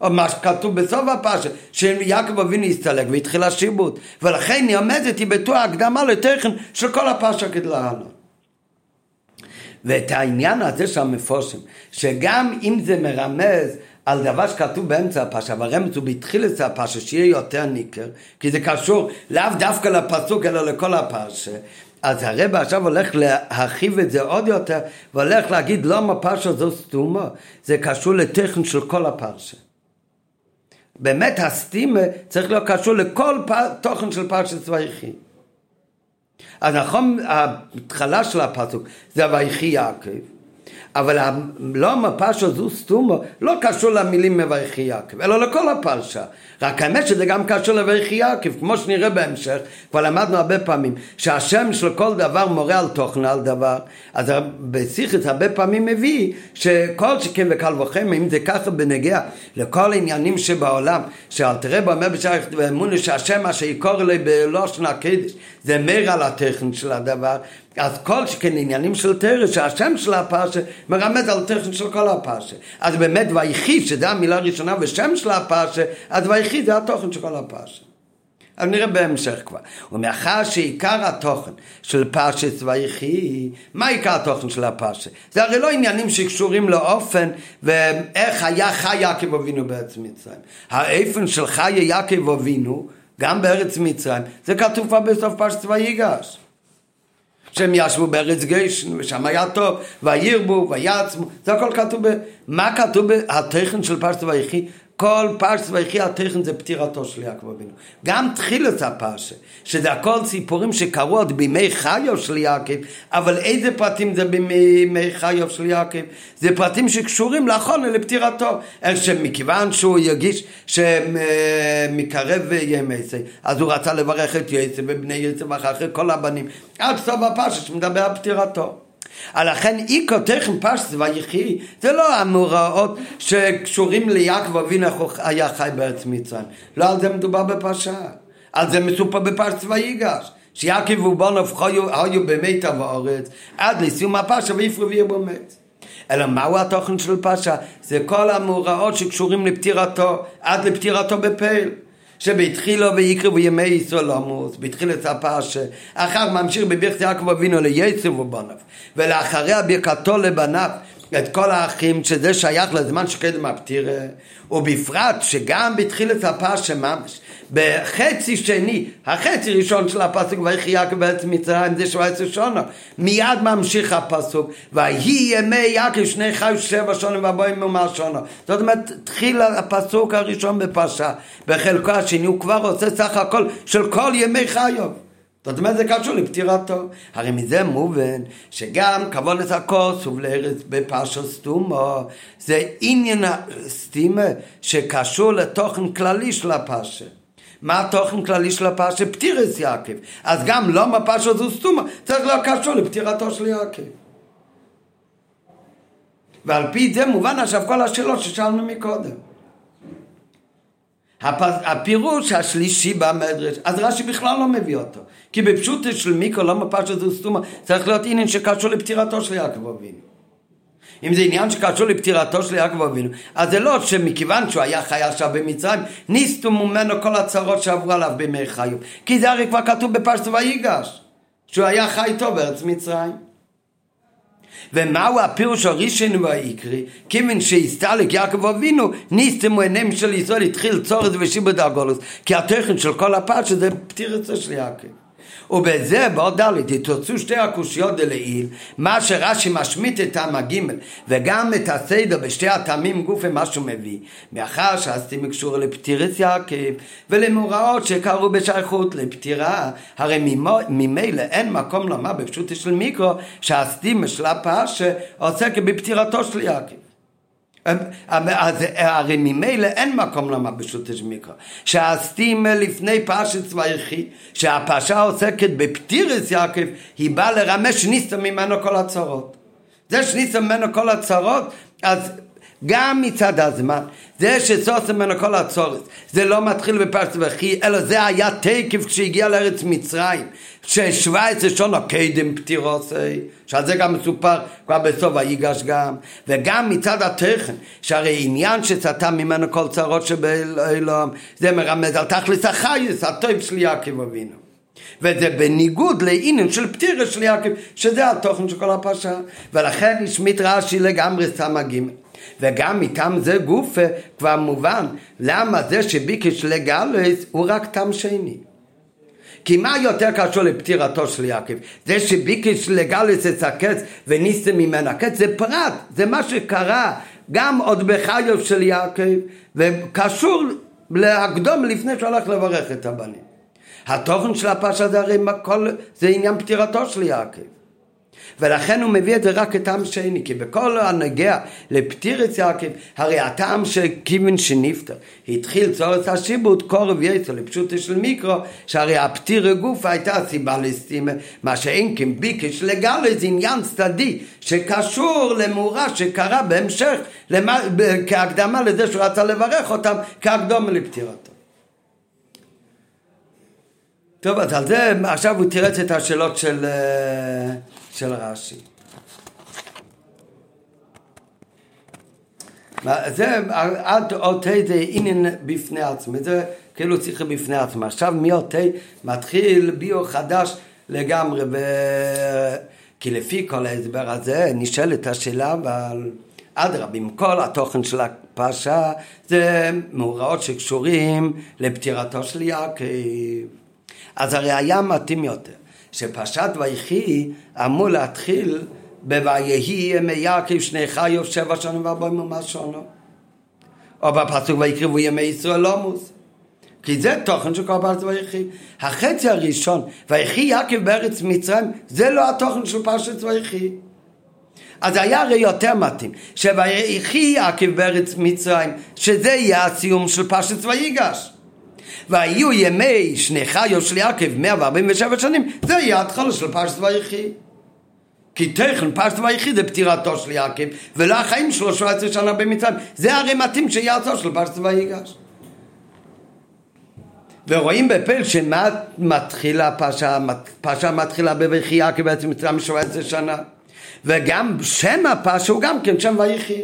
או מה שכתוב בסוף הפרשה שיעקב אבינו הסתלק והתחיל השיבוט. ולכן עומדת היא בתור הקדמה לתכן של כל הפרשה כדלהלן. ואת העניין הזה של המפורשים, שגם אם זה מרמז על דבר שכתוב באמצע הפרשה, והרמז הוא בתחילת הפרשה, שיהיה יותר ניכר, כי זה קשור לאו דווקא לפסוק, אלא לכל הפרשה. אז הרב עכשיו הולך להרחיב את זה עוד יותר, והולך להגיד למה פרשה זו סתומה, זה קשור לתכן של כל הפרשה. באמת הסתימה צריך להיות קשור לכל פר... תוכן של פרשת ויחי. אז נכון, ההתחלה של הפסוק זה ויחי יעקב, אבל לא הפרשה זו סתומו לא קשור למילים מברכי יעקב, אלא לכל הפרשה. רק האמת שזה גם קשור לברכי יעקב, כמו שנראה בהמשך, כבר למדנו הרבה פעמים, שהשם של כל דבר מורה על תוכן על דבר, אז בסיכס הרבה פעמים מביא שכל שכן וקל וחמר, אם זה ככה בנגיע לכל העניינים שבעולם, שאלתרעב אומר בשייך ואמונו שהשם אשר יקור אלי בלושן הקדש, זה מר על הטכן של הדבר, אז כל שכן עניינים של תרא, שהשם של הפרשה מרמז על טכן של כל הפרשה. אז באמת ויחי, שזו המילה הראשונה ושם של הפרשה, אז ויחי זה התוכן של כל הפרשה. אז נראה בהמשך כבר. ומאחר שעיקר התוכן של פרשת ויחי, מה עיקר התוכן של הפרשה? זה הרי לא עניינים שקשורים לאופן ואיך היה חי יעקב אבינו בארץ מצרים. האופן של חי יעקב אבינו, גם בארץ מצרים, זה כתוב כבר בסוף פרשת ויגש. שהם ישבו בארץ גשן, ושם היה טוב, וירבו, ויעצמו, זה הכל כתוב, ב... מה כתוב בתכן של פרשת ויחי? כל פרשת ויחי התכן זה פטירתו של יעקב אבינו. גם תחילת הפרשה, שזה הכל סיפורים שקרו עוד בימי חיו של יעקב, אבל איזה פרטים זה בימי חיו של יעקב? זה פרטים שקשורים לאחרונה לפטירתו. איך שמכיוון שהוא ירגיש שמקרב ימי זה, אז הוא רצה לברך את יצא ובני יצא ואחרי כל הבנים, עד סוף הפרשה שמדבר על פטירתו. לכן איקו תכן פשט ויחי זה לא המאורעות שקשורים ליעקב אבינו איך היה חי בארץ מצרים. לא על זה מדובר בפרשה. על זה מסופר בפרשת ויגש. שיעקב ובונוב היו, היו במיתה בארץ עד לסיום הפרשה ויפרו וירבו מת. אלא מהו התוכן של פרשה? זה כל המאורעות שקשורים לפטירתו עד לפטירתו בפייל שבתחילו ויקרבו ימי ישראל עמוס, בתחילת הפרשה, אחר ממשיך בברכת יעקב אבינו לייצב ובניו, ולאחריה ברכתו לבניו, את כל האחים, שזה שייך לזמן שקדם הפטירה, ובפרט שגם בתחילת הפרשה ממש, בחצי שני, החצי ראשון של הפסוק, ויחי יעקב בארץ מצרים, זה שבע עשרה שונו, מיד ממשיך הפסוק, ויהי ימי יעקב שני חיו שבע שונו ובואים ומה שונו. זאת אומרת, התחיל הפסוק הראשון בפרשה, בחלקו השני הוא כבר עושה סך הכל של כל ימי חיו. זאת אומרת זה קשור לפטירתו. הרי מזה מובן שגם כבוד הכוס ובלארץ בפרשו סתומו זה עניין סתימה שקשור לתוכן כללי של הפרשה. מה התוכן כללי של הפרשה? פטירס יעקב. אז גם לא מהפרשה זו סתומה, צריך להיות קשור לפטירתו של יעקב. ועל פי זה מובן עכשיו כל השאלות ששאלנו מקודם. הפירוש השלישי במדרש, אז רש"י בכלל לא מביא אותו. כי בפשוט של מיקרו, לא מפרשת זו סתומה, צריך להיות עניין שקשור לפטירתו של יעקב אבינו. אם זה עניין שקשור לפטירתו של יעקב אבינו, אז זה לא שמכיוון שהוא היה חי עכשיו במצרים, ניסתו ממנו כל הצרות שעברו עליו בימי חיו. כי זה הרי כבר כתוב בפרשת ויגש, שהוא היה חי טוב בארץ מצרים. ומהו הפירוש הראשון והעיקרי? כיוון שהסתלק יעקב אבינו, ניסתמו עיניהם של ישראל, התחיל צורת ושיבוד הגולוס, כי התכן של כל הפרשה זה פטירתו של יעקב. ובזה בעוד ד' יתוצאו שתי הקושיות דלעיל, מה שרש"י משמיט את טעם הג' וגם את הסדר בשתי הטעמים גוף ומה שהוא מביא, מאחר שהסתים קשור לפטירת יעקב ולמאורעות שקרו בשייכות לפטירה, הרי ממילא אין מקום לומר בפשוטו של מיקרו שהסתים של הפרשה עוסקת בפטירתו של יעקב. הרי ממילא אין מקום למה בשו"ת מיקרא. שהסתים לפני פרשת צוויחי, שהפרשה עוסקת בפטירס יעקב, היא באה לרמש שניסת ממנו כל הצרות. זה שניסת ממנו כל הצרות, אז גם מצד הזמן, זה שסוס ממנו כל הצורת, זה לא מתחיל בפרשת וכי, אלא זה היה תקף כשהגיע לארץ מצרים, ששבע עשרה שונו קדם פטירוסי, שעל זה גם מסופר כבר בסוף היגש גם, וגם מצד התכן, שהרי עניין שסטה ממנו כל צרות שבאלום, זה מרמז על תכלס החייס, הטוב של יעקב אבינו. וזה בניגוד לעניין של פטירה של יעקב, שזה התוכן של כל הפרשה. ולכן השמיט רש"י לגמרי סמ"ג. וגם מטעם זה גופה כבר מובן למה זה שביקש לגלס הוא רק טעם שני. כי מה יותר קשור לפטירתו של יעקב? זה שביקש לגלס את הקץ וניסה ממנה קץ זה פרט, זה מה שקרה גם עוד בחיוב של יעקב וקשור להקדום לפני שהוא הלך לברך את הבנים. התוכן של הפרשה זה הרי כל, זה עניין פטירתו של יעקב. ולכן הוא מביא את זה רק כטעם שני, כי בכל הנוגע לפטירת יעקב, הרי הטעם של כיוון שנפטר, התחיל צורת השיבוט קורב יצר לפשוטו של מיקרו, שהרי הפטיר הגוף הייתה הסיבה לסטימה, מה שאין כן ביקש לגלה זה עניין צדדי, שקשור למאורע שקרה בהמשך, למה, כהקדמה לזה שהוא רצה לברך אותם, כהקדומה לפטירתו. טוב, אז על זה עכשיו הוא תירץ את השאלות של... של רש"י. זה עד אותי זה עניין בפני עצמו, זה כאילו צריך בפני עצמו. עכשיו מאותי מתחיל ביו חדש לגמרי, ו... כי לפי כל ההסבר הזה נשאלת השאלה, אבל אדרבה, עם כל התוכן של הפרשה זה מאורעות שקשורים לפטירתו של יעקב. אז הראיה מתאים יותר. שפרשת ויחי אמור להתחיל ב"ויהי ימי יעקב שני חיוב שבע שנים וארבעים ומה שונו". או בפסוק ויקרבו ימי ישראל לא מוס. כי זה תוכן של כל פרשת ויחי. החצי הראשון, ויחי יעקב בארץ מצרים, זה לא התוכן של פרשת ויחי. אז היה הרי יותר מתאים, שויחי יעקב בארץ מצרים, שזה יהיה הסיום של פרשת ויגש. והיו ימי שני חיו של יעקב 147 שנים, זה יהיה התחלה של פרשת ויחי. כי תכן פרשת ויחי זה פטירתו של יעקב, ולא החיים שלו 17 שנה במצרים. זה הרי מתאים שיהיה התור של פרשת ויגש. ורואים בפל שמה מתחילה הפרשה, פרשה מתחילה בויחי יעקב בעצם מצרים 17 שנה. וגם שם הפרשה הוא גם כן שם ויחי.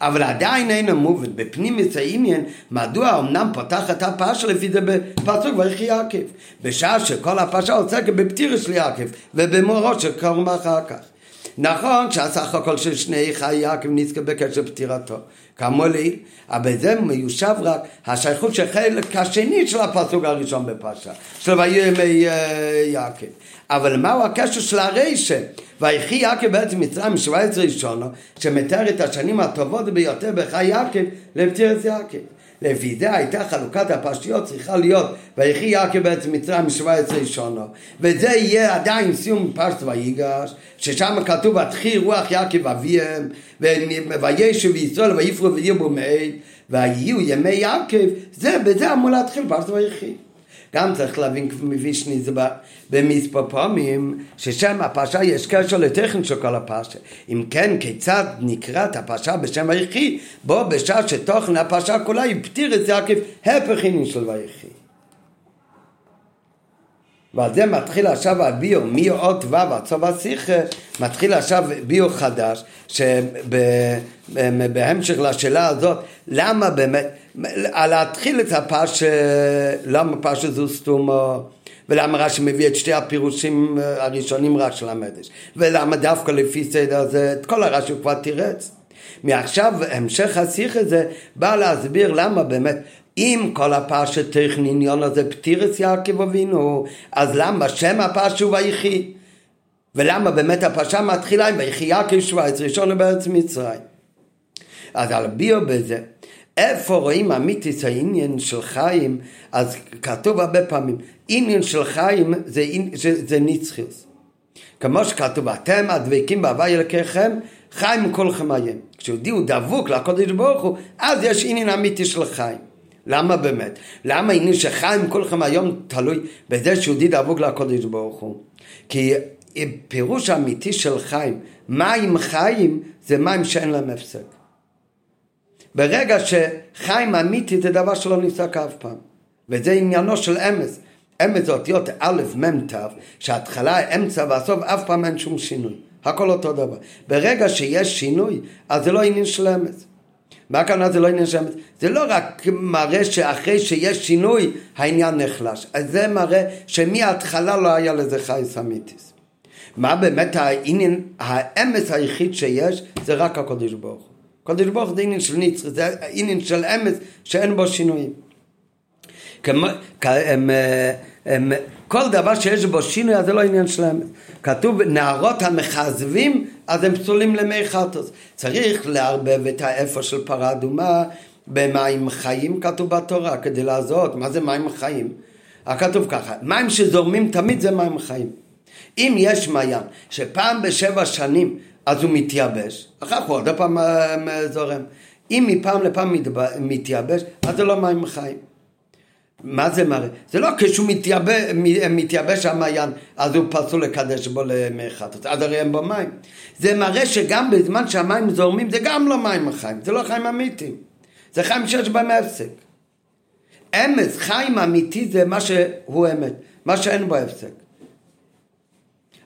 אבל עדיין אין מובן בפנימיס העניין מדוע אמנם פותחת הפרשה לפי זה בפסוק ויחי יעקב בשעה שכל הפרשה עוסקת בפטירס של יעקב ובמורות שקרו אחר כך. נכון שהסך הכל של שני חי יעקב נזכה בקשר פטירתו כאמור לי, אבל זה מיושב רק השייכות של חלק השני של הפסוק הראשון בפרשה של ויהי אה, יעקב אבל מהו הקשר של הרשע? ויחי יעקב בעצם מצרים משבע עשרה ראשונו, שמתאר את השנים הטובות ביותר בחי יעקב לפטירת יעקב. לפי זה הייתה חלוקת הפרשיות צריכה להיות ויחי יעקב בעצם מצרים 17 שונו וזה יהיה עדיין סיום פרשת ויגש ששם כתוב ותחי רוח יעקב אביהם וישו וישראל ויפרו וירבו מעיד ויהיו ימי יעקב זה בזה אמור להתחיל פרשת ויחי גם צריך להבין כפי מווישני זה במספר פעמים ששם הפרשה יש קשר לטכן של כל הפרשה. אם כן כיצד נקראת הפרשה בשם ויחי? בו בשעה שתוכן הפרשה כולה היא פתיר את יעקב הפך של ויחי ועל זה מתחיל עכשיו הביו, מאות ו' עד סוף השיחה, מתחיל עכשיו ביו חדש, שבהמשך לשאלה הזאת, למה באמת, להתחיל את הפרשה, למה פרשה זו סתומו, ולמה רש"י מביא את שתי הפירושים הראשונים רק של המדש, ולמה דווקא לפי סדר זה, את כל הרש"י הוא כבר תירץ. מעכשיו המשך השיחה הזה בא להסביר למה באמת אם כל הפרשת טכן עניון הזה פטירס יעקב אבינו, אז למה שם הפרשה הוא ויחי? ולמה באמת הפרשה מתחילה עם ויחי יעקב שווייץ, ראשון בארץ מצרים? אז על ביו בזה, איפה רואים אמיתיס העניין של חיים, אז כתוב הרבה פעמים, עניין של חיים זה, זה נצחיוס. כמו שכתוב, אתם הדבקים בהווי אלוקיכם, חיים כולכם היום. כשיהודי הוא דבוק לקודש ברוך הוא, אז יש עניין אמיתי של חיים. למה באמת? למה עניין שחיים כולכם היום תלוי בזה שיהודי דבוק לקודש ברוך הוא? כי פירוש אמיתי של חיים, מים חיים זה מים שאין להם הפסק. ברגע שחיים אמיתי זה דבר שלא נפסק אף פעם. וזה עניינו של אמס. אמס זה אותיות א', מ', ת', שההתחלה, אמצע והסוף, אף פעם אין שום שינוי. הכל אותו דבר. ברגע שיש שינוי, אז זה לא עניין של אמס. מה הכוונה זה לא עניין של אמס? זה לא רק מראה שאחרי שיש שינוי, העניין נחלש. אז זה מראה שמההתחלה לא היה לזה חייס אמיתיס. מה באמת העניין, האמס היחיד שיש, זה רק הקודש ברוך הוא. קודש ברוך זה עניין של נצר, זה עניין של אמס שאין בו שינויים. כמו, הם, הם, כל דבר שיש בו שינוי אז זה לא עניין של אמס. כתוב נערות המכזבים אז הם פסולים למי חטוס. צריך לערבב את האפר של פרה אדומה במים חיים כתוב בתורה כדי לעזור, מה זה מים חיים? כתוב ככה, מים שזורמים תמיד זה מים חיים. אם יש מעיין שפעם בשבע שנים אז הוא מתייבש, אחר כך הוא עוד פעם אה, זורם. אם מפעם לפעם מתייבש, אז זה לא מים חיים. מה זה מראה? זה לא כשהוא מתייבש, מתייבש המעיין, אז הוא פסול לקדש בו למי חטאת, אז הרי אין בו מים. זה מראה שגם בזמן שהמים זורמים, זה גם לא מים חיים, זה לא חיים אמיתיים. זה חיים שיש בהם הפסק. אמס, חיים אמיתי זה מה שהוא אמת, מה שאין בו הפסק.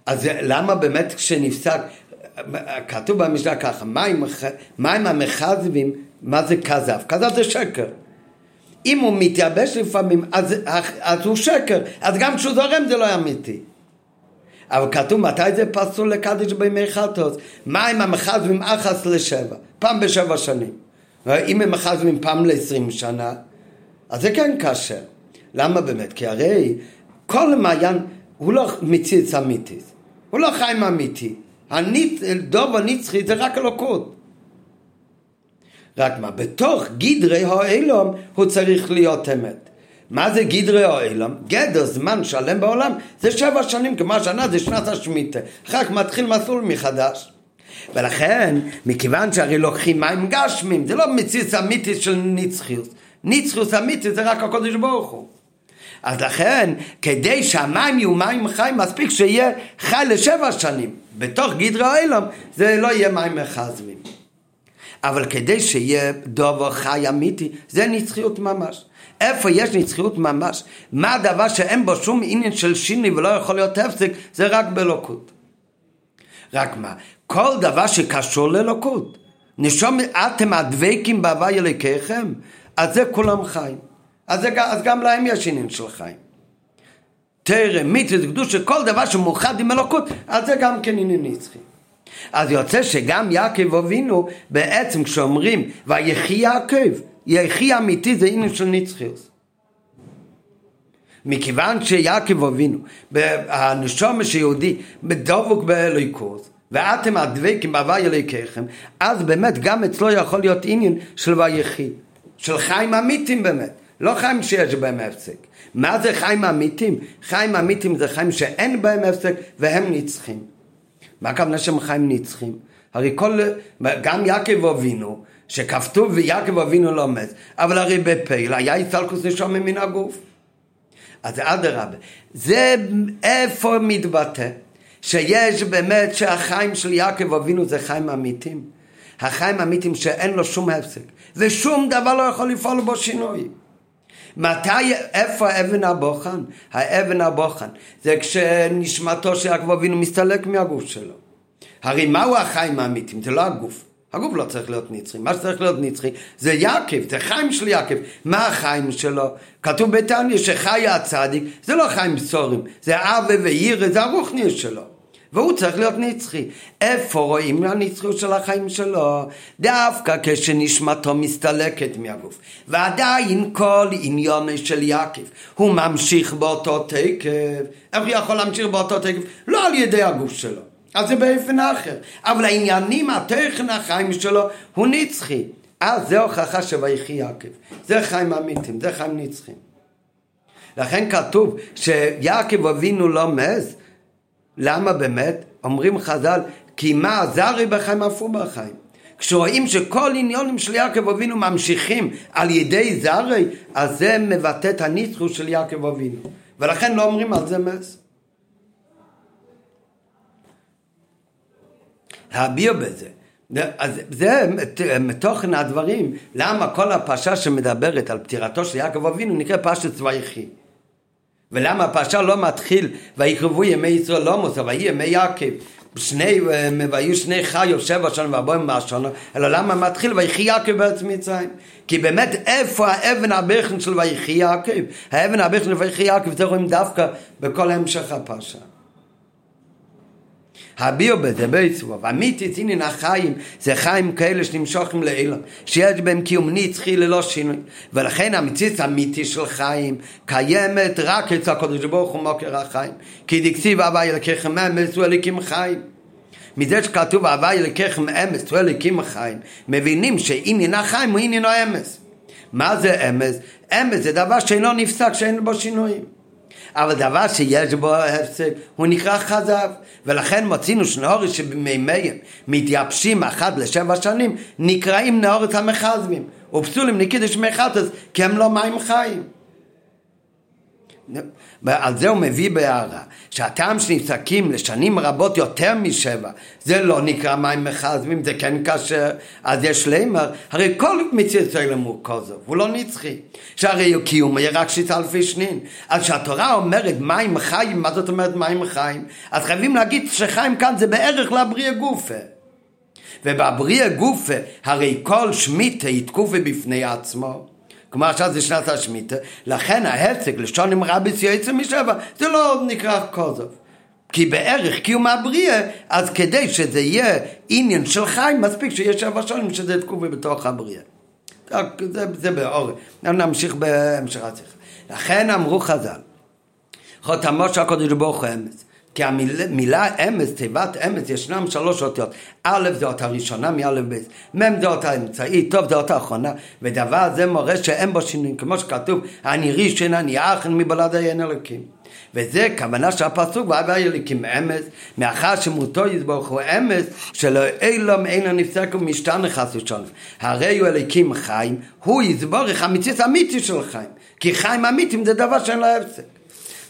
אז למה באמת כשנפסק, כתוב במשנה ככה, מים, מים המכזבים, מה זה כזב? כזב זה שקר. אם הוא מתייבש לפעמים, אז, אז הוא שקר, אז גם כשהוא זורם זה לא אמיתי. אבל כתוב מתי זה פסול לקדש בימי חטוס? מים המכזבים אחס לשבע, פעם בשבע שנים. אם הם מחזבים פעם לעשרים שנה, אז זה כן קשה. למה באמת? כי הרי כל מעיין הוא לא מציץ אמיתית, הוא לא חיים אמיתי. הניצ... דוב הנצחי זה רק אלוקות. רק מה, בתוך גדרי האילום הוא צריך להיות אמת. מה זה גדרי האילום? גדר זמן שלם בעולם זה שבע שנים, כמו השנה זה שנת השמיטה. אחר כך מתחיל מסלול מחדש. ולכן, מכיוון שהרי לוקחים מים גשמים, זה לא מציץ אמיתי של נצחיות. נצחיות אמיתי זה רק הקודש ברוך הוא. אז לכן, כדי שהמים יהיו מים חיים, מספיק שיהיה חי לשבע שנים. בתוך גדרי האילום זה לא יהיה מים מחזמים. אבל כדי שיהיה דובר חי אמיתי, זה נצחיות ממש. איפה יש נצחיות ממש? מה הדבר שאין בו שום עניין של שינוי ולא יכול להיות הפסק, זה רק באלוקות. רק מה? כל דבר שקשור לאלוקות. נשום, אתם הדבקים בהווי אלוקיכם, אז זה כולם חיים. אז, זה, אז גם להם יש עניין של חיים. תרם, מצווה, קדוש, כל דבר שמאוחד עם אלוקות, אז זה גם כן עניין נצחי. אז יוצא שגם יעקב אבינו, בעצם כשאומרים ויחי יעקב, יחי אמיתי זה עניין של נצחיות. מכיוון שיעקב אבינו, הנשום שיהודי, בדבוק באלוהיקות, ואתם הדבקים בהווי אלוהיכיכם, אז באמת גם אצלו יכול להיות עניין של ויחי. של חיים אמיתיים באמת, לא חיים שיש בהם הפסק. מה זה חיים אמיתיים? חיים אמיתיים זה חיים שאין בהם הפסק והם נצחים. מה הכוונה שהם חיים נצחים? הרי כל, גם יעקב אבינו, שכפתו ויעקב אבינו לא מת, אבל הרי בפייל היה הסתלקוס נשום מן הגוף. אז אדרבה, זה איפה מתבטא? שיש באמת שהחיים של יעקב אבינו זה חיים אמיתיים. החיים האמיתיים שאין לו שום הפסק, ושום דבר לא יכול לפעול בו שינוי. מתי, איפה אבן הבוחן? האבן הבוחן זה כשנשמתו של יעקב אבינו מסתלק מהגוף שלו. הרי מהו החיים האמיתיים? זה לא הגוף. הגוף לא צריך להיות נצחי, מה שצריך להיות נצחי זה יעקב, זה חיים של יעקב. מה החיים שלו? כתוב בתניא שחי הצדיק, זה לא חיים סורים, זה אבה וירא, זה הרוחניה שלו. והוא צריך להיות נצחי. איפה רואים הנצחיות של החיים שלו? דווקא כשנשמתו מסתלקת מהגוף. ועדיין כל עניון של יעקב, הוא ממשיך באותו תקף. איך הוא יכול להמשיך באותו תקף? לא על ידי הגוף שלו. אז זה באופן אחר. אבל העניינים, התכן החיים שלו, הוא נצחי. אז זה הוכחה שויחי יעקב. זה חיים אמיתיים, זה חיים נצחים. לכן כתוב שיעקב אבינו לא מז, למה באמת? אומרים חז"ל, כי מה זרי בחיים אף הוא בחיים. כשרואים שכל עניונים של יעקב אבינו ממשיכים על ידי זרי, אז זה מבטא את הניצחוס של יעקב אבינו. ולכן לא אומרים על זה מס. להביע בזה. אז זה מתוכן הדברים, למה כל הפרשה שמדברת על פטירתו של יעקב אבינו נקרא פרשת צבייכי. ולמה הפרשה לא מתחיל ויקרבו ימי ישראל לא מוסר ויהי ימי יעקב. שני, והיו שני חיו שבע שנים וארבעים מהשנה אלא למה מתחיל ויחי יעקב בארץ מצרים כי באמת איפה האבן הבכן של ויחי יעקב האבן הבכן של ויחי יעקב זה רואים דווקא בכל המשך הפרשה הביאו בזה ביסבוב, אמיתית עניין החיים זה חיים כאלה שנמשכים לאילם, שיש בהם קיום נצחי ללא שינוי, ולכן המציץ האמיתי של חיים קיימת רק אצל הקדוש ברוך הוא מוקר החיים, כי דקסיב אבי אלוקיכם אמס הוא אליקים חיים. מזה שכתוב אבי אלוקיכם אמס הוא אליקים חיים, מבינים שעניין החיים הוא עניין האמס. מה זה אמס? אמס זה דבר שאינו נפסק, שאין בו שינויים. אבל דבר שיש בו הפסק הוא נקרא חזב ולכן מוצאינו שנאורי שבמימיהם מתייבשים אחת לשבע שנים נקראים נאורת המחזבים ופסולים נקידש מחטס כי הם לא מים חיים ועל זה הוא מביא בהערה שהטעם שנפסקים לשנים רבות יותר משבע זה לא נקרא מים מחזבים זה כן כאשר אז יש לימר הרי כל מציאות ישראל הוא כוזב הוא לא נצחי. שהרי קיום יהיה רק שיטה אלפי שנין אז כשהתורה אומרת מים חיים מה זאת אומרת מים חיים? אז חייבים להגיד שחיים כאן זה בערך להבריא גופה. ובבריא גופה הרי כל שמיטה יתקופה בפני עצמו כמו עכשיו זה שנת השמיטה, לכן ההפסק לשון רביס יועצם משבע, זה לא נקרא כוזוב. כי בערך קיום הבריאה, אז כדי שזה יהיה עניין של חיים, מספיק שיש שבע שנים שזה תקופה בתוך הבריאה. זה, זה באור. נמשיך בהמשך השיחה. לכן אמרו חז"ל, חותמו של הקודש ברוך הוא אמץ. כי המילה אמס, תיבת אמס, ישנם שלוש אותיות. א' זה אותה ראשונה מא' ב', מ' זה אותה אמצעית, טוב זה אותה אחרונה, ודבר זה מורה שאין בו שינוי, כמו שכתוב, אני ראשון, אני אחן מבלד עיין אלוקים. וזה כוונה של הפסוק ואהבה אליקים אמס, מאחר שמותו יזבוך הוא אמס, שלא אילום אין הנפסק ומשתנה חס ושלום. הרי הוא אליקים חיים, הוא יזבורך המציץ אמיתי של חיים. כי חיים אמיתיים זה דבר שאין לו הפסק.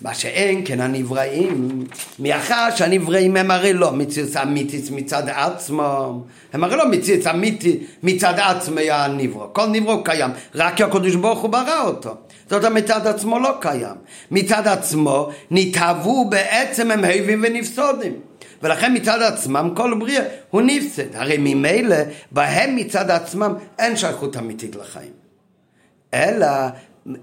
מה שאין כן הנבראים, מאחר שהנבראים הם הרי לא מציאות אמיתית מצד עצמו, הם הרי לא מציאות אמיתית מצד עצמו הנברא, כל נברא קיים, רק הקדוש ברוך הוא ברא אותו. זאת אומרת מצד עצמו לא קיים, מצד עצמו נתהוו בעצם הם הבים ונפסודים. ולכן מצד עצמם כל בריאה הוא נפסד. הרי ממילא בהם מצד עצמם אין שייכות אמיתית לחיים. אלא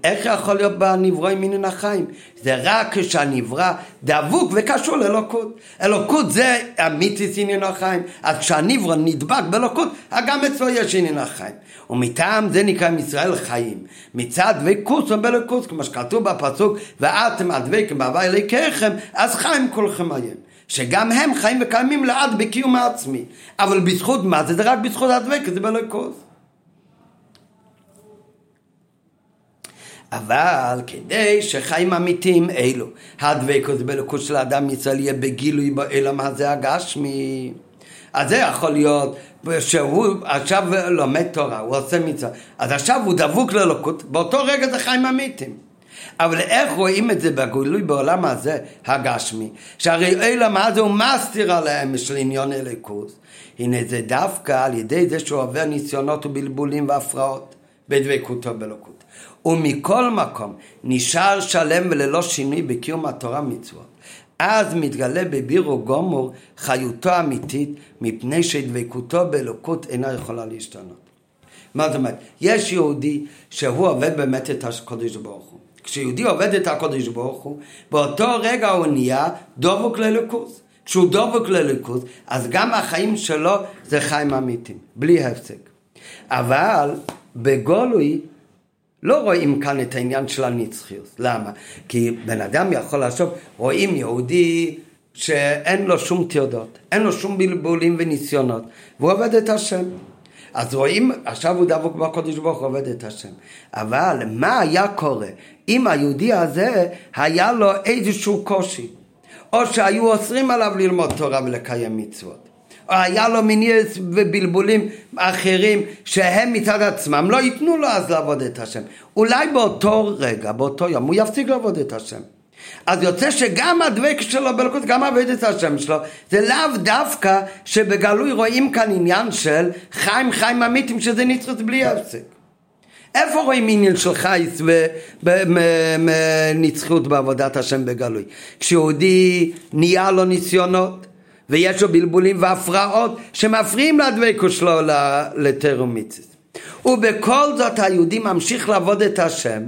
איך יכול להיות בנברואים מן החיים? זה רק כשהנברא דבוק וקשור לאלוקות. אלוקות זה אמיתיס עניין החיים. אז כשהנברא נדבק באלוקות, גם אצלו יש עניין החיים. ומטעם זה נקרא ישראל חיים. מצד דבקות ובאלוקות, כמו שכתוב בפסוק, ואתם הדבקים בהווי אלוקיכם, אז חיים כולכם היום. שגם הם חיים וקיימים לעד בקיום העצמי. אבל בזכות מה זה? זה רק בזכות הדבקת, זה באלוקות. אבל כדי שחיים אמיתיים אלו, הדבקות בלכות של האדם ישראל יהיה בגילוי בעולם הזה הגשמי. אז זה יכול להיות שהוא עכשיו לומד תורה, הוא עושה מצווה, אז עכשיו הוא דבוק ללוקות, באותו רגע זה חיים אמיתיים. אבל איך רואים את זה בגילוי בעולם הזה, הגשמי? שהרי עולם הזה הוא מסתיר עליהם של עניון אליקוס. הנה זה דווקא על ידי זה שהוא עובר ניסיונות ובלבולים והפרעות בדבקותו בלוקות. ומכל מקום נשאר שלם וללא שינוי בקיום התורה מצוות. אז מתגלה בבירו גומור חיותו האמיתית מפני שדבקותו באלוקות אינה יכולה להשתנות. מה זאת אומרת? יש יהודי שהוא עובד באמת את הקודש ברוך הוא. כשיהודי עובד את הקודש ברוך הוא, באותו רגע הוא נהיה דבוק לליכוז. כשהוא דבוק לליכוז, אז גם החיים שלו זה חיים אמיתיים, בלי הפסק. אבל בגולוי לא רואים כאן את העניין של הנצחיות. למה? כי בן אדם יכול לחשוב, רואים יהודי שאין לו שום תיעודות, אין לו שום בלבולים וניסיונות, והוא עובד את השם. אז רואים, עכשיו הוא דבוק בקודש ברוך הוא עובד את השם. אבל מה היה קורה אם היהודי הזה היה לו איזשהו קושי, או שהיו אוסרים עליו ללמוד תורה ולקיים מצוות. היה לו מיני ובלבולים אחרים שהם מצד עצמם לא ייתנו לו אז לעבוד את השם. אולי באותו רגע, באותו יום, הוא יפסיק לעבוד את השם. אז יוצא שגם הדבק שלו בלכות, גם עבודת השם שלו, זה לאו דווקא שבגלוי רואים כאן עניין של חיים חיים אמיתיים שזה נצרות בלי הפסק. איפה רואים עניין של חייס ונצחות בעבודת השם בגלוי? כשיהודי נהיה לו ניסיונות ויש לו בלבולים והפרעות שמפריעים לדבקות שלו לטרומיציס. ובכל זאת היהודי ממשיך לעבוד את השם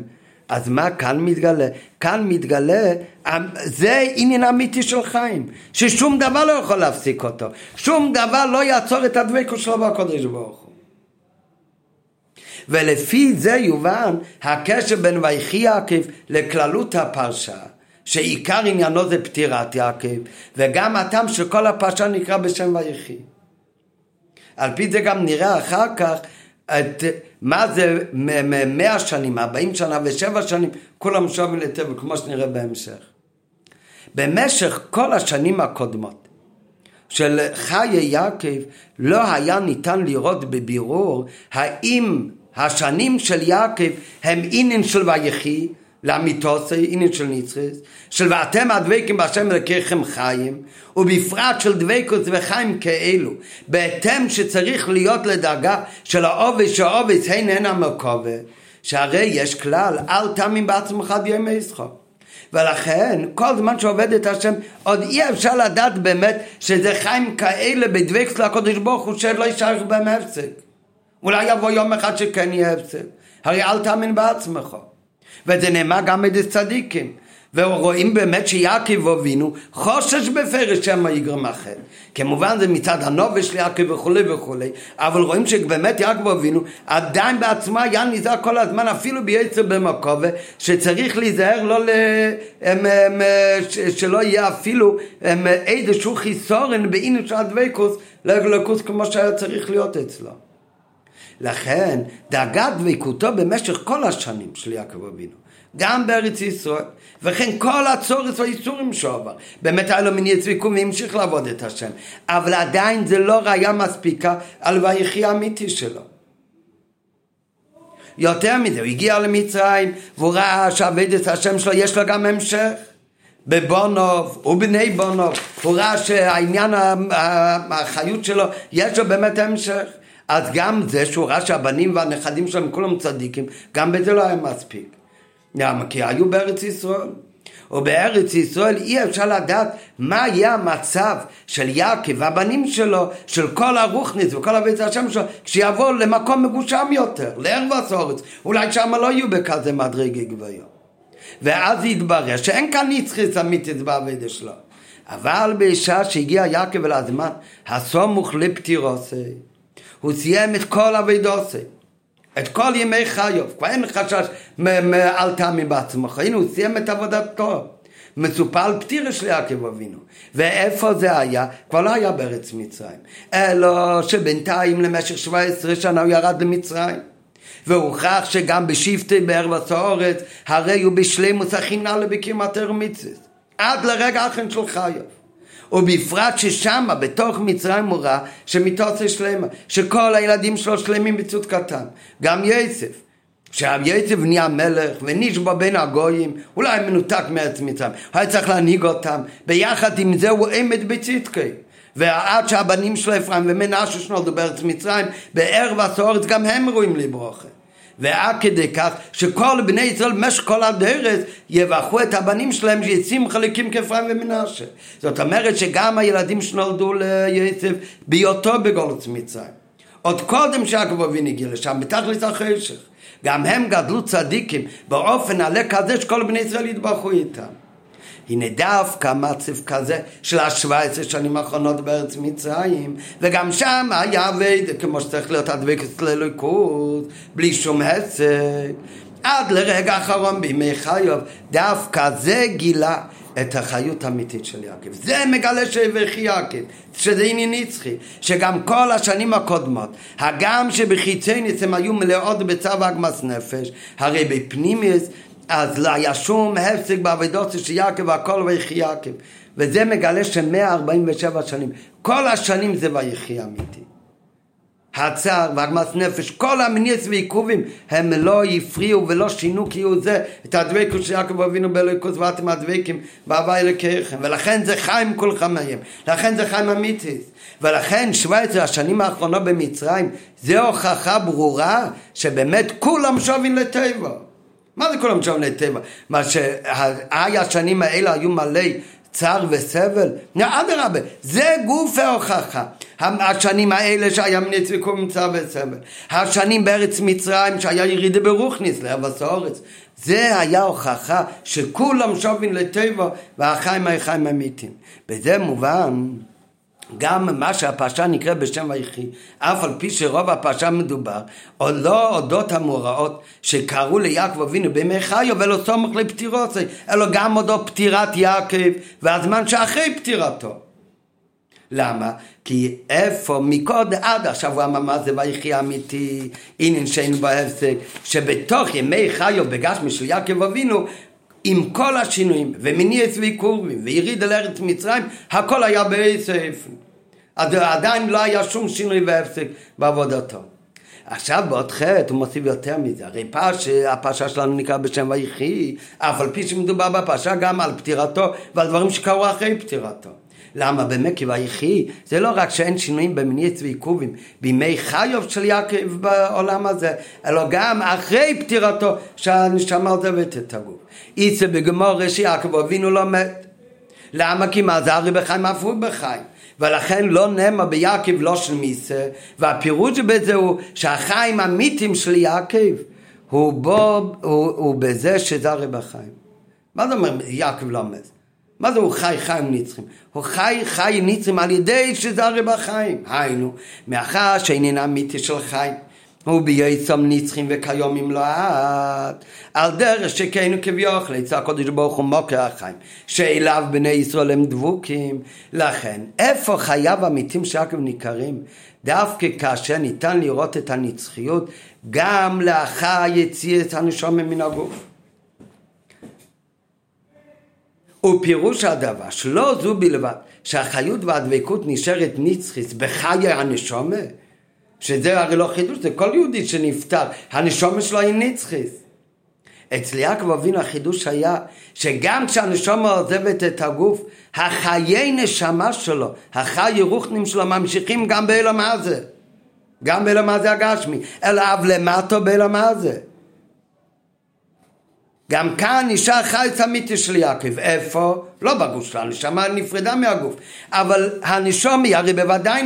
אז מה כאן מתגלה? כאן מתגלה, זה עניין אמיתי של חיים, ששום דבר לא יכול להפסיק אותו, שום דבר לא יעצור את הדבקות שלו בקודש ברוך הוא. ולפי זה יובן הקשר בין ויחי יעקב לכללות הפרשה, שעיקר עניינו זה פטירת יעקב, וגם הטעם שכל הפרשה נקרא בשם ויחי. על פי זה גם נראה אחר כך את, מה זה מאה שנים, ארבעים שנה ושבע שנים, כולם שווים לטבע, כמו שנראה בהמשך. במשך כל השנים הקודמות של חיי יעקב לא היה ניתן לראות בבירור האם השנים של יעקב הם עניין של ויחי לאמיתוסי, עניין של נצחס, של ואתם הדבקים בהשם אלוקיכם חיים, ובפרט של דבקות וחיים כאלו, בהתאם שצריך להיות לדרגה של העובס שהעובס הן הן המקובה, שהרי יש כלל, אל תאמין בעצמך בימי ישחוק. ולכן כל זמן שעובד את השם עוד אי אפשר לדעת באמת שזה חיים כאלה בדבקות לקודש ברוך הוא שלא יישאר בהם הפסק. אולי יבוא יום אחד שכן יהיה הפסק. הרי אל תאמין בעצמך. וזה נאמר גם על צדיקים. ורואים באמת שיעקב אבינו חושש בפרש שמא יגרם אחר. כמובן זה מצד הנובש של יעקב וכולי וכולי, אבל רואים שבאמת יעקב אבינו עדיין בעצמו היה נזהר כל הזמן אפילו ביצר במקובה שצריך להיזהר לא ל... הם, הם, שלא יהיה אפילו הם, איזשהו חיסורן בעניין של הדבקוס לקוס כמו שהיה צריך להיות אצלו. לכן דאגת דבקותו במשך כל השנים של יעקב אבינו גם בארץ ישראל, וכן כל הצורס והאיסורים שהוא עבר. באמת היה לו מיני צביקום והמשיך לעבוד את השם, אבל עדיין זה לא ראיה מספיקה על ויחי האמיתי שלו. יותר מזה, הוא הגיע למצרים והוא ראה שעבד השם שלו יש לו גם המשך. בבונוב ובני בונוב, הוא ראה שהעניין, החיות שלו, יש לו באמת המשך. אז גם זה שהוא ראה שהבנים והנכדים שלהם כולם צדיקים, גם בזה לא היה מספיק. למה? כי היו בארץ ישראל. ובארץ ישראל אי אפשר לדעת מה יהיה המצב של יעקב והבנים שלו, של כל הרוחניס וכל הבית השם שלו, כשיבוא למקום מגושם יותר, לערבס אורץ. אולי שם לא יהיו בכזה מדרגי גבוהים. ואז יתברר שאין כאן נצחיס אמיתית בעבודה שלו. אבל בשעה שהגיע יעקב אל הזמן, הסמוך לפטירוסי, הוא סיים את כל אבידוסי. את כל ימי חיוב, כבר אין חשש אל תמי בעצמך, הנה הוא סיים את עבודתו. מסופר על פטירה של יעקב אבינו. ואיפה זה היה? כבר לא היה בארץ מצרים. אלא שבינתיים למשך 17 שנה הוא ירד למצרים. והוכח שגם בשבטי בערב הסעורת, הרי הוא בשלימוס הכינה לבקימת מצווה. עד לרגע האחרון של חייו. ובפרט ששמה בתוך מצרים הוא ראה שמיתוסי שלמה, שכל הילדים שלו שלמים בצדקתם, גם יוסף. שיוסף נהיה מלך ונשבע בין הגויים, אולי מנותק מארץ מצרים, היה צריך להנהיג אותם, ביחד עם זה הוא עמד בצדקי. ועד שהבנים שלו אפרים ומנשה שנולדו בארץ מצרים, בערב הסורת גם הם ראויים לברוכה. ועד כדי כך שכל בני ישראל במשך כל הדרך יברכו את הבנים שלהם שיצאים חלקים כאפרים ומנשה. זאת אומרת שגם הילדים שנולדו ליוסף בהיותו בגולת מצרים. עוד קודם שיעקב אבינו הגיע לשם, בתכלית החשך. גם הם גדלו צדיקים באופן עלה כזה שכל בני ישראל יתברכו איתם. הנה דווקא מצב כזה של השבע עשרה שנים האחרונות בארץ מצרים וגם שם היה עבד כמו שצריך להיות הדבקת לליכוד בלי שום הצק עד לרגע האחרון בימי חיוב דווקא זה גילה את החיות האמיתית של יעקב. זה מגלה שהבכי יעקב, שזה עניין נצחי, שגם כל השנים הקודמות, הגם שבחיצי ניס הם היו מלאות בצו הגמס נפש, הרי בפנימיוס אז לא היה שום הפסק בעבודות של יעקב והכל ויחי יעקב. וזה מגלה ש-147 שנים, כל השנים זה ויחי אמיתי. הצער והגמס נפש, כל המניאס ועיכובים הם לא הפריעו ולא שינו כי הוא זה. את הדבקות של יעקב אבינו באלוקוס ואתם הדבקים בהווי אלוקיכם. ולכן זה חיים כל חמיים, לכן זה חיים אמיתי. ולכן 17 השנים האחרונות במצרים זה הוכחה ברורה שבאמת כולם שווים לטבע מה זה כולם שווים לטבע? מה שהשנים האלה היו מלא צער וסבל? אדרבה, זה גוף ההוכחה. השנים האלה שהיה מניץ וקום צער וסבל. השנים בארץ מצרים שהיה ירידה ברוכניס, לאבס האורץ. זה היה הוכחה שכולם שווים לטבע והחיים החיים אמיתיים. בזה מובן גם מה שהפרשה נקרא בשם ויחי, אף על פי שרוב הפרשה מדובר, או לא אודות המאורעות שקרו ליעקב אבינו בימי חיו ולא סומך לפטירות, אלא גם אודות פטירת יעקב והזמן שאחרי פטירתו. למה? כי איפה מקוד עד עכשיו הוא אמר מה זה ויחי אמיתי, עניין שאין בו הפסק, שבתוך ימי חיו בגשמי של יעקב אבינו עם כל השינויים, ומניאס ועיכובים, ויריד אל ארץ מצרים, הכל היה בעשף. עדיין לא היה שום שינוי והפסק בעבודתו. עכשיו בעוד חטא הוא מוסיף יותר מזה, הרי פש, הפרשה שלנו נקרא בשם ויחי, אף על פי שמדובר בפרשה גם על פטירתו ועל דברים שקרו אחרי פטירתו. למה באמת כי ויחי זה לא רק שאין שינויים במניעץ ועיכובים בימי חיוב של יעקב בעולם הזה, אלא גם אחרי פטירתו שהנשמה עוזבת את הגוף. איצה בגמור שיעקב אבינו לא מת. למה? כי מה זה הרי בחיים אף הוא בחיים. ולכן לא נאמר ביעקב לא של מיסה, והפירוש בזה הוא שהחיים המיתים של יעקב הוא, בו, הוא, הוא בזה שזה הרי בחיים. מה זה אומר יעקב לא מת? מה זה הוא חי חיים נצחים? הוא חי חי נצחים על ידי שזה הרי בחיים. היינו, מאחר שאינן אמיתי של חיים. הוא בייצום נצחים וכיום אם לא את על דרך שכנו כביוכל יצא הקודש ברוך הוא מוקר החיים שאליו בני ישראל הם דבוקים לכן איפה חייו המתים שיעקב ניכרים דווקא כאשר ניתן לראות את הנצחיות גם לאחר יציאת הנשום מן הגוף ופירוש הדבר שלא זו בלבד שהחיות והדבקות נשארת נצחית בחיי הנשומה שזה הרי לא חידוש, זה כל יהודי שנפטר, הנשומה שלו היא נצחית. אצל יעקב אבינו החידוש היה שגם כשהנשומה עוזבת את הגוף, החיי נשמה שלו, החיי רוחנים שלו ממשיכים גם בעולם הזה. גם בעולם הזה הגשמי, אלא אב למטו בעולם הזה. גם כאן נשאר חייץ אמיתי של יעקב. איפה? לא בגוף שלו, הנשמה נפרדה מהגוף. אבל הנשומי הרי בוודאי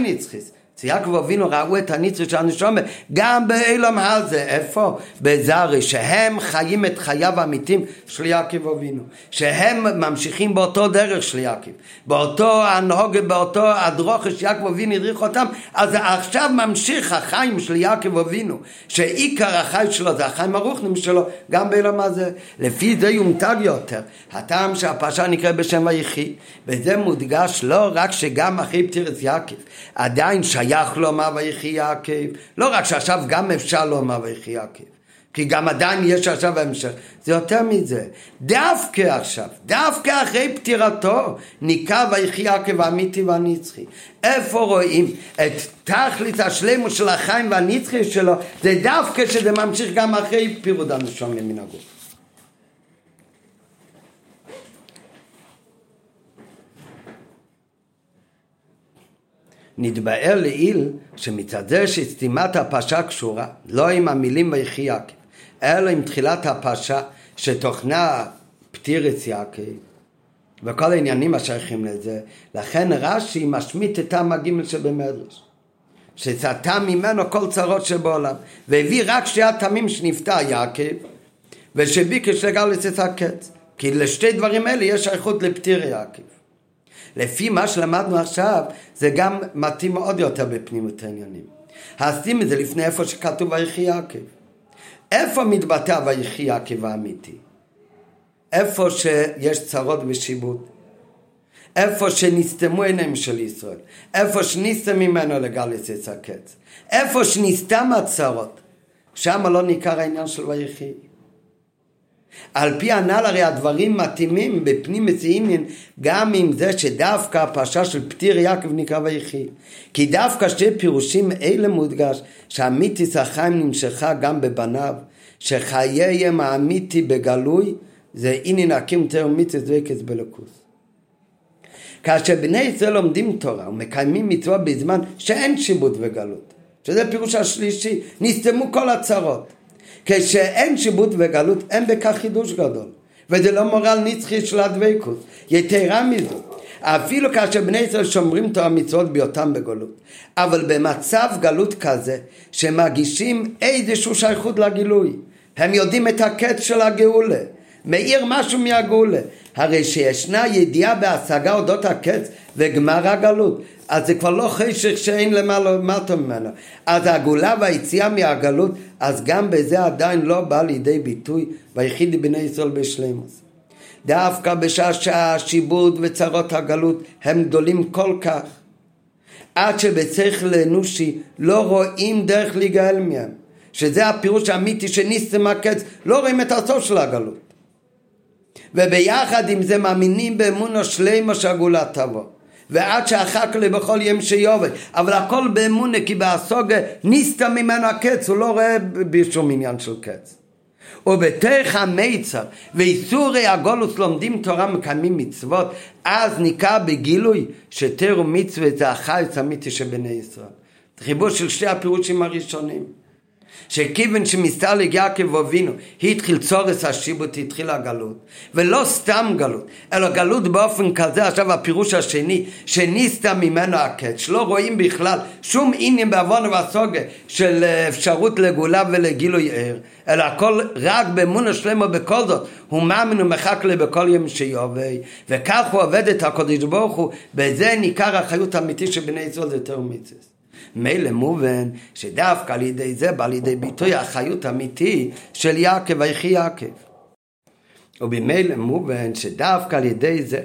נצחית. יעקב אבינו ראו את הניצוץ של הנשומה גם באילם הזה, איפה? בזרי, שהם חיים את חייו האמיתים של יעקב אבינו, שהם ממשיכים באותו דרך של יעקב, באותו הנהוג, באותו הדרוכה שיעקב אבינו הדריך אותם, אז עכשיו ממשיך החיים של יעקב אבינו, שעיקר החיים שלו זה החיים הרוחנים שלו, גם באילם הזה. לפי זה יומתג יותר, הטעם שהפרשה נקרא בשם ויחי, וזה מודגש לא רק שגם אחרי פטירת יעקב, עדיין שייך לומר ויחי יעקב. לא רק שעכשיו גם אפשר לומר ויחי יעקב. כי גם עדיין יש עכשיו המשך. זה יותר מזה. דווקא עכשיו, דווקא אחרי פטירתו, ניכר ויחי יעקב האמיתי והנצחי. איפה רואים את תכלית השלמות של החיים והנצחי שלו? זה דווקא שזה ממשיך גם אחרי פירוד הנשום מן הגוף. נתבאר לעיל שמצד זה שסתימת הפרשה קשורה לא עם המילים ויחי יעקב אלא עם תחילת הפרשה שתוכנה פטירס יעקב וכל העניינים השייכים לזה. לכן רש"י משמיט את טעם הגימל שבמדרש שסטה ממנו כל צרות שבעולם והביא רק שתי הטעמים שנפטר יעקב ושביקש לגלץ את הקץ כי לשתי דברים אלה יש שייכות לפטיר יעקב לפי מה שלמדנו עכשיו, זה גם מתאים עוד יותר בפנימות העניינים. השים את זה לפני איפה שכתוב ויחי יעקב. איפה מתבטא ויחי יעקב האמיתי? איפה שיש צרות ושיבוד. איפה שנסתמו עיניהם של ישראל. איפה שנסתם ממנו לגלס עץ הקץ. איפה שנסתם הצרות. שם לא ניכר העניין של ויחי. על פי הנ"ל הרי הדברים מתאימים בפנים מציעים גם עם זה שדווקא הפרשה של פטיר יעקב נקרא ויחי. כי דווקא שתי פירושים אלה מודגש שהמיתיס החיים נמשכה גם בבניו, שחייהם האמיתי בגלוי זה הנה נקים תרם מיתיס דבקס בלקוס. כאשר בני ישראל לומדים תורה ומקיימים מצווה בזמן שאין שיבוט וגלות, שזה פירוש השלישי, נסתמו כל הצרות. כשאין שיבוט וגלות אין בכך חידוש גדול. וזה לא מורל נצחי של הדבקות. יתרה מזו אפילו כאשר בני ישראל שומרים תורה מצוות בהיותם בגלות אבל במצב גלות כזה שמרגישים איזושהי שייכות לגילוי הם יודעים את הקץ של הגאולה. מאיר משהו מהגאולה. הרי שישנה ידיעה בהשגה אודות הקץ וגמר הגלות אז זה כבר לא חשך שאין למעלה למטה ממנו. אז הגאולה והיציאה מהגלות, אז גם בזה עדיין לא בא לידי ביטוי ויחיד בני ישראל בשלמוס. דווקא בשעה שהשיבוד וצרות הגלות הם גדולים כל כך, עד שבשכל אנושי לא רואים דרך להיגאל מהם, שזה הפירוש האמיתי שניסתם הקץ, לא רואים את הסוף של הגלות. וביחד עם זה מאמינים באמון השלמה שהגאולה תבוא. ועד שאחר כך בכל יום שיובל אבל הכל באמונה כי בהסוגה נסתם ממנו הקץ הוא לא רואה בשום עניין של קץ. ובתך המיצר ואיסורי הגולוס לומדים תורה מקיימים מצוות אז ניכר בגילוי שתרו מצווה זה החייץ האמיתי של בני ישראל. חיבור של שתי הפירושים הראשונים שכיוון שמסתלג יעקב אבינו התחיל צורס השיבוט, התחילה הגלות ולא סתם גלות אלא גלות באופן כזה עכשיו הפירוש השני שניסתם ממנו הקץ. שלא רואים בכלל שום עניין בעוון ובסוגה של אפשרות לגאולה ולגילוי ער אלא הכל רק באמון השלמה בכל זאת. הוא מאמין ומחק לי בכל יום שיובי וכך הוא עובד את הקודש ברוך הוא בזה ניכר החיות האמיתי של בני ישראל זה יותר מצווה מילא מובן שדווקא על ידי זה בא לידי ביטוי החיות האמיתי של יעקב, ויחי יעקב. ובמילא מובן שדווקא על ידי זה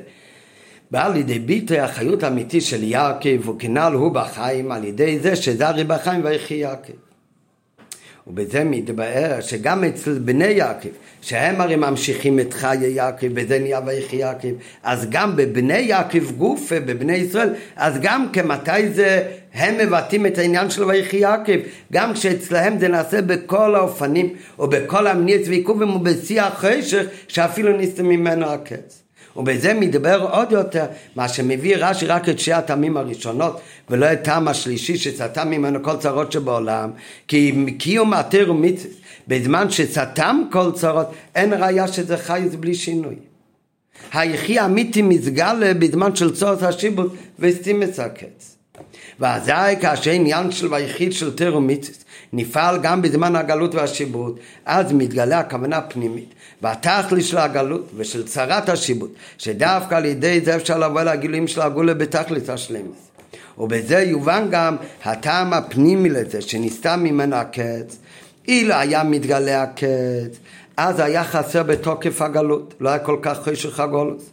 בא לידי ביטוי החיות האמיתי של יעקב וכנ"ל הוא בחיים על ידי זה שזרי בחיים ויחי יעקב. ובזה מתבאר שגם אצל בני יעקב, שהם הרי ממשיכים את חיי יעקב, בזה נהיה ויחי יעקב, אז גם בבני יעקב גוף, בבני ישראל, אז גם כמתי זה הם מבטאים את העניין של ויחי יעקב, גם כשאצלהם זה נעשה בכל האופנים, או בכל המניע ועיכובים ובשיא החשך, שאפילו נסתם ממנו הקץ. ובזה מדבר עוד יותר מה שמביא רש"י רק את שתי הטעמים הראשונות ולא את טעם השלישי שסתם ממנו כל צרות שבעולם כי קיום עתר ומצווה בזמן שסתם כל צרות אין ראיה שזה חי בלי שינוי. היחי האמיתי מסגל בזמן של צורת השיבוט את הקץ. ואזי כאשר עניין של ויחיד של ומצווה נפעל גם בזמן הגלות והשיבוט אז מתגלה הכוונה פנימית והתכלי של הגלות ושל צרת השיבוט, שדווקא על ידי זה אפשר לבוא לגילויים של הגולה בתכלית השלמות. ובזה יובן גם הטעם הפנימי לזה, שנסתם ממנו הקץ, אילו היה מתגלה הקץ, אז היה חסר בתוקף הגלות, לא היה כל כך חשך הגולות.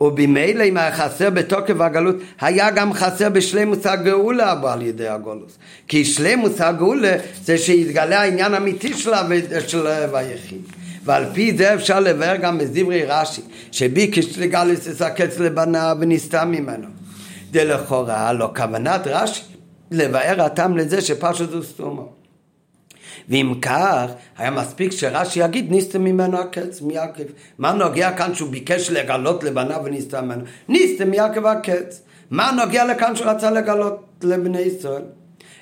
ובמילא אם היה חסר בתוקף הגלות, היה גם חסר בשלימוס הגאולה הבא על ידי הגולוס. כי שלימוס הגאולה זה שיתגלה העניין האמיתי של היחיד. ועל פי זה אפשר לבאר גם בדברי רש"י, שביקש לגלוס לסקץ לבניו ונסתם ממנו. זה לכאורה לא כוונת רש"י לבאר הטעם לזה שפשוט הוא סתומו. ואם כך, היה מספיק שרש"י יגיד נסתם ממנו הקץ מיעקב. מה נוגע כאן שהוא ביקש לגלות לבניו ונסתם ממנו? נסתם מיעקב הקץ. מה נוגע לכאן שהוא רצה לגלות לבני ישראל?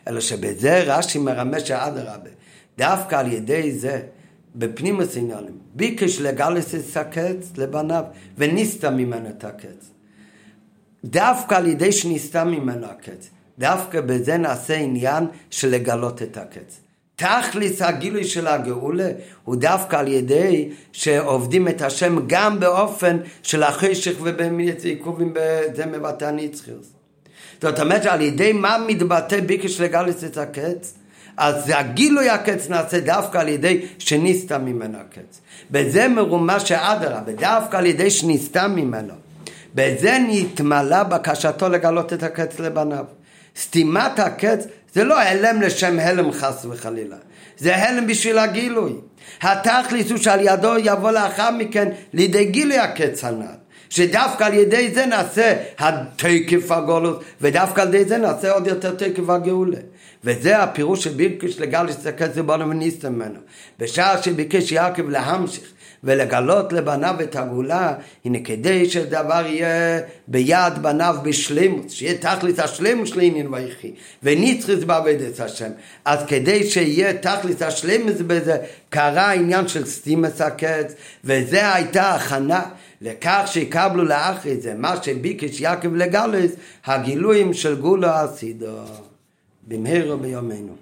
אלא שבזה רש"י מרמז שאדרבה, דווקא על ידי זה, בפנים עניינים, ביקש לגלס את הקץ לבניו ונסתם ממנו את הקץ. דווקא על ידי שנסתם ממנו הקץ. דווקא בזה נעשה עניין של לגלות את הקץ. תכלס הגילוי של הגאולה הוא דווקא על ידי שעובדים את השם גם באופן של החשך ובעיכובים בזה מבטא הנצחיות. זאת אומרת שעל ידי מה מתבטא ביקש לגלס את הקץ? אז הגילוי הקץ נעשה דווקא על ידי שנסתה ממנו הקץ. בזה מרומז שאדרבה, דווקא על ידי שנסתה ממנו. בזה נתמלא בקשתו לגלות את הקץ לבניו. סתימת הקץ זה לא הלם לשם הלם חס וחלילה, זה הלם בשביל הגילוי. התכלית הוא שעל ידו יבוא לאחר מכן לידי גילוי הקץ הנ"ל. שדווקא על ידי זה נעשה התקף הגולות, ודווקא על ידי זה נעשה עוד יותר תקף הגאולה. וזה הפירוש של ביקש לגלש את הקץ לבנו וניסתם ממנו. בשעה שביקש יעקב להמשיך ולגלות לבניו את הגאולה, הנה כדי שדבר יהיה ביד בניו בשלמות, שיהיה תכלית השלמות של עניין ויחי, ונצחית בעבודת השם. אז כדי שיהיה תכלית השלמות בזה, קרה העניין של סתימת הקץ, וזה הייתה הכנה. לכך שיקבלו לאחרי זה מה שביקש יעקב לגלס, הגילויים של גולו הסידו, במהרה בימינו.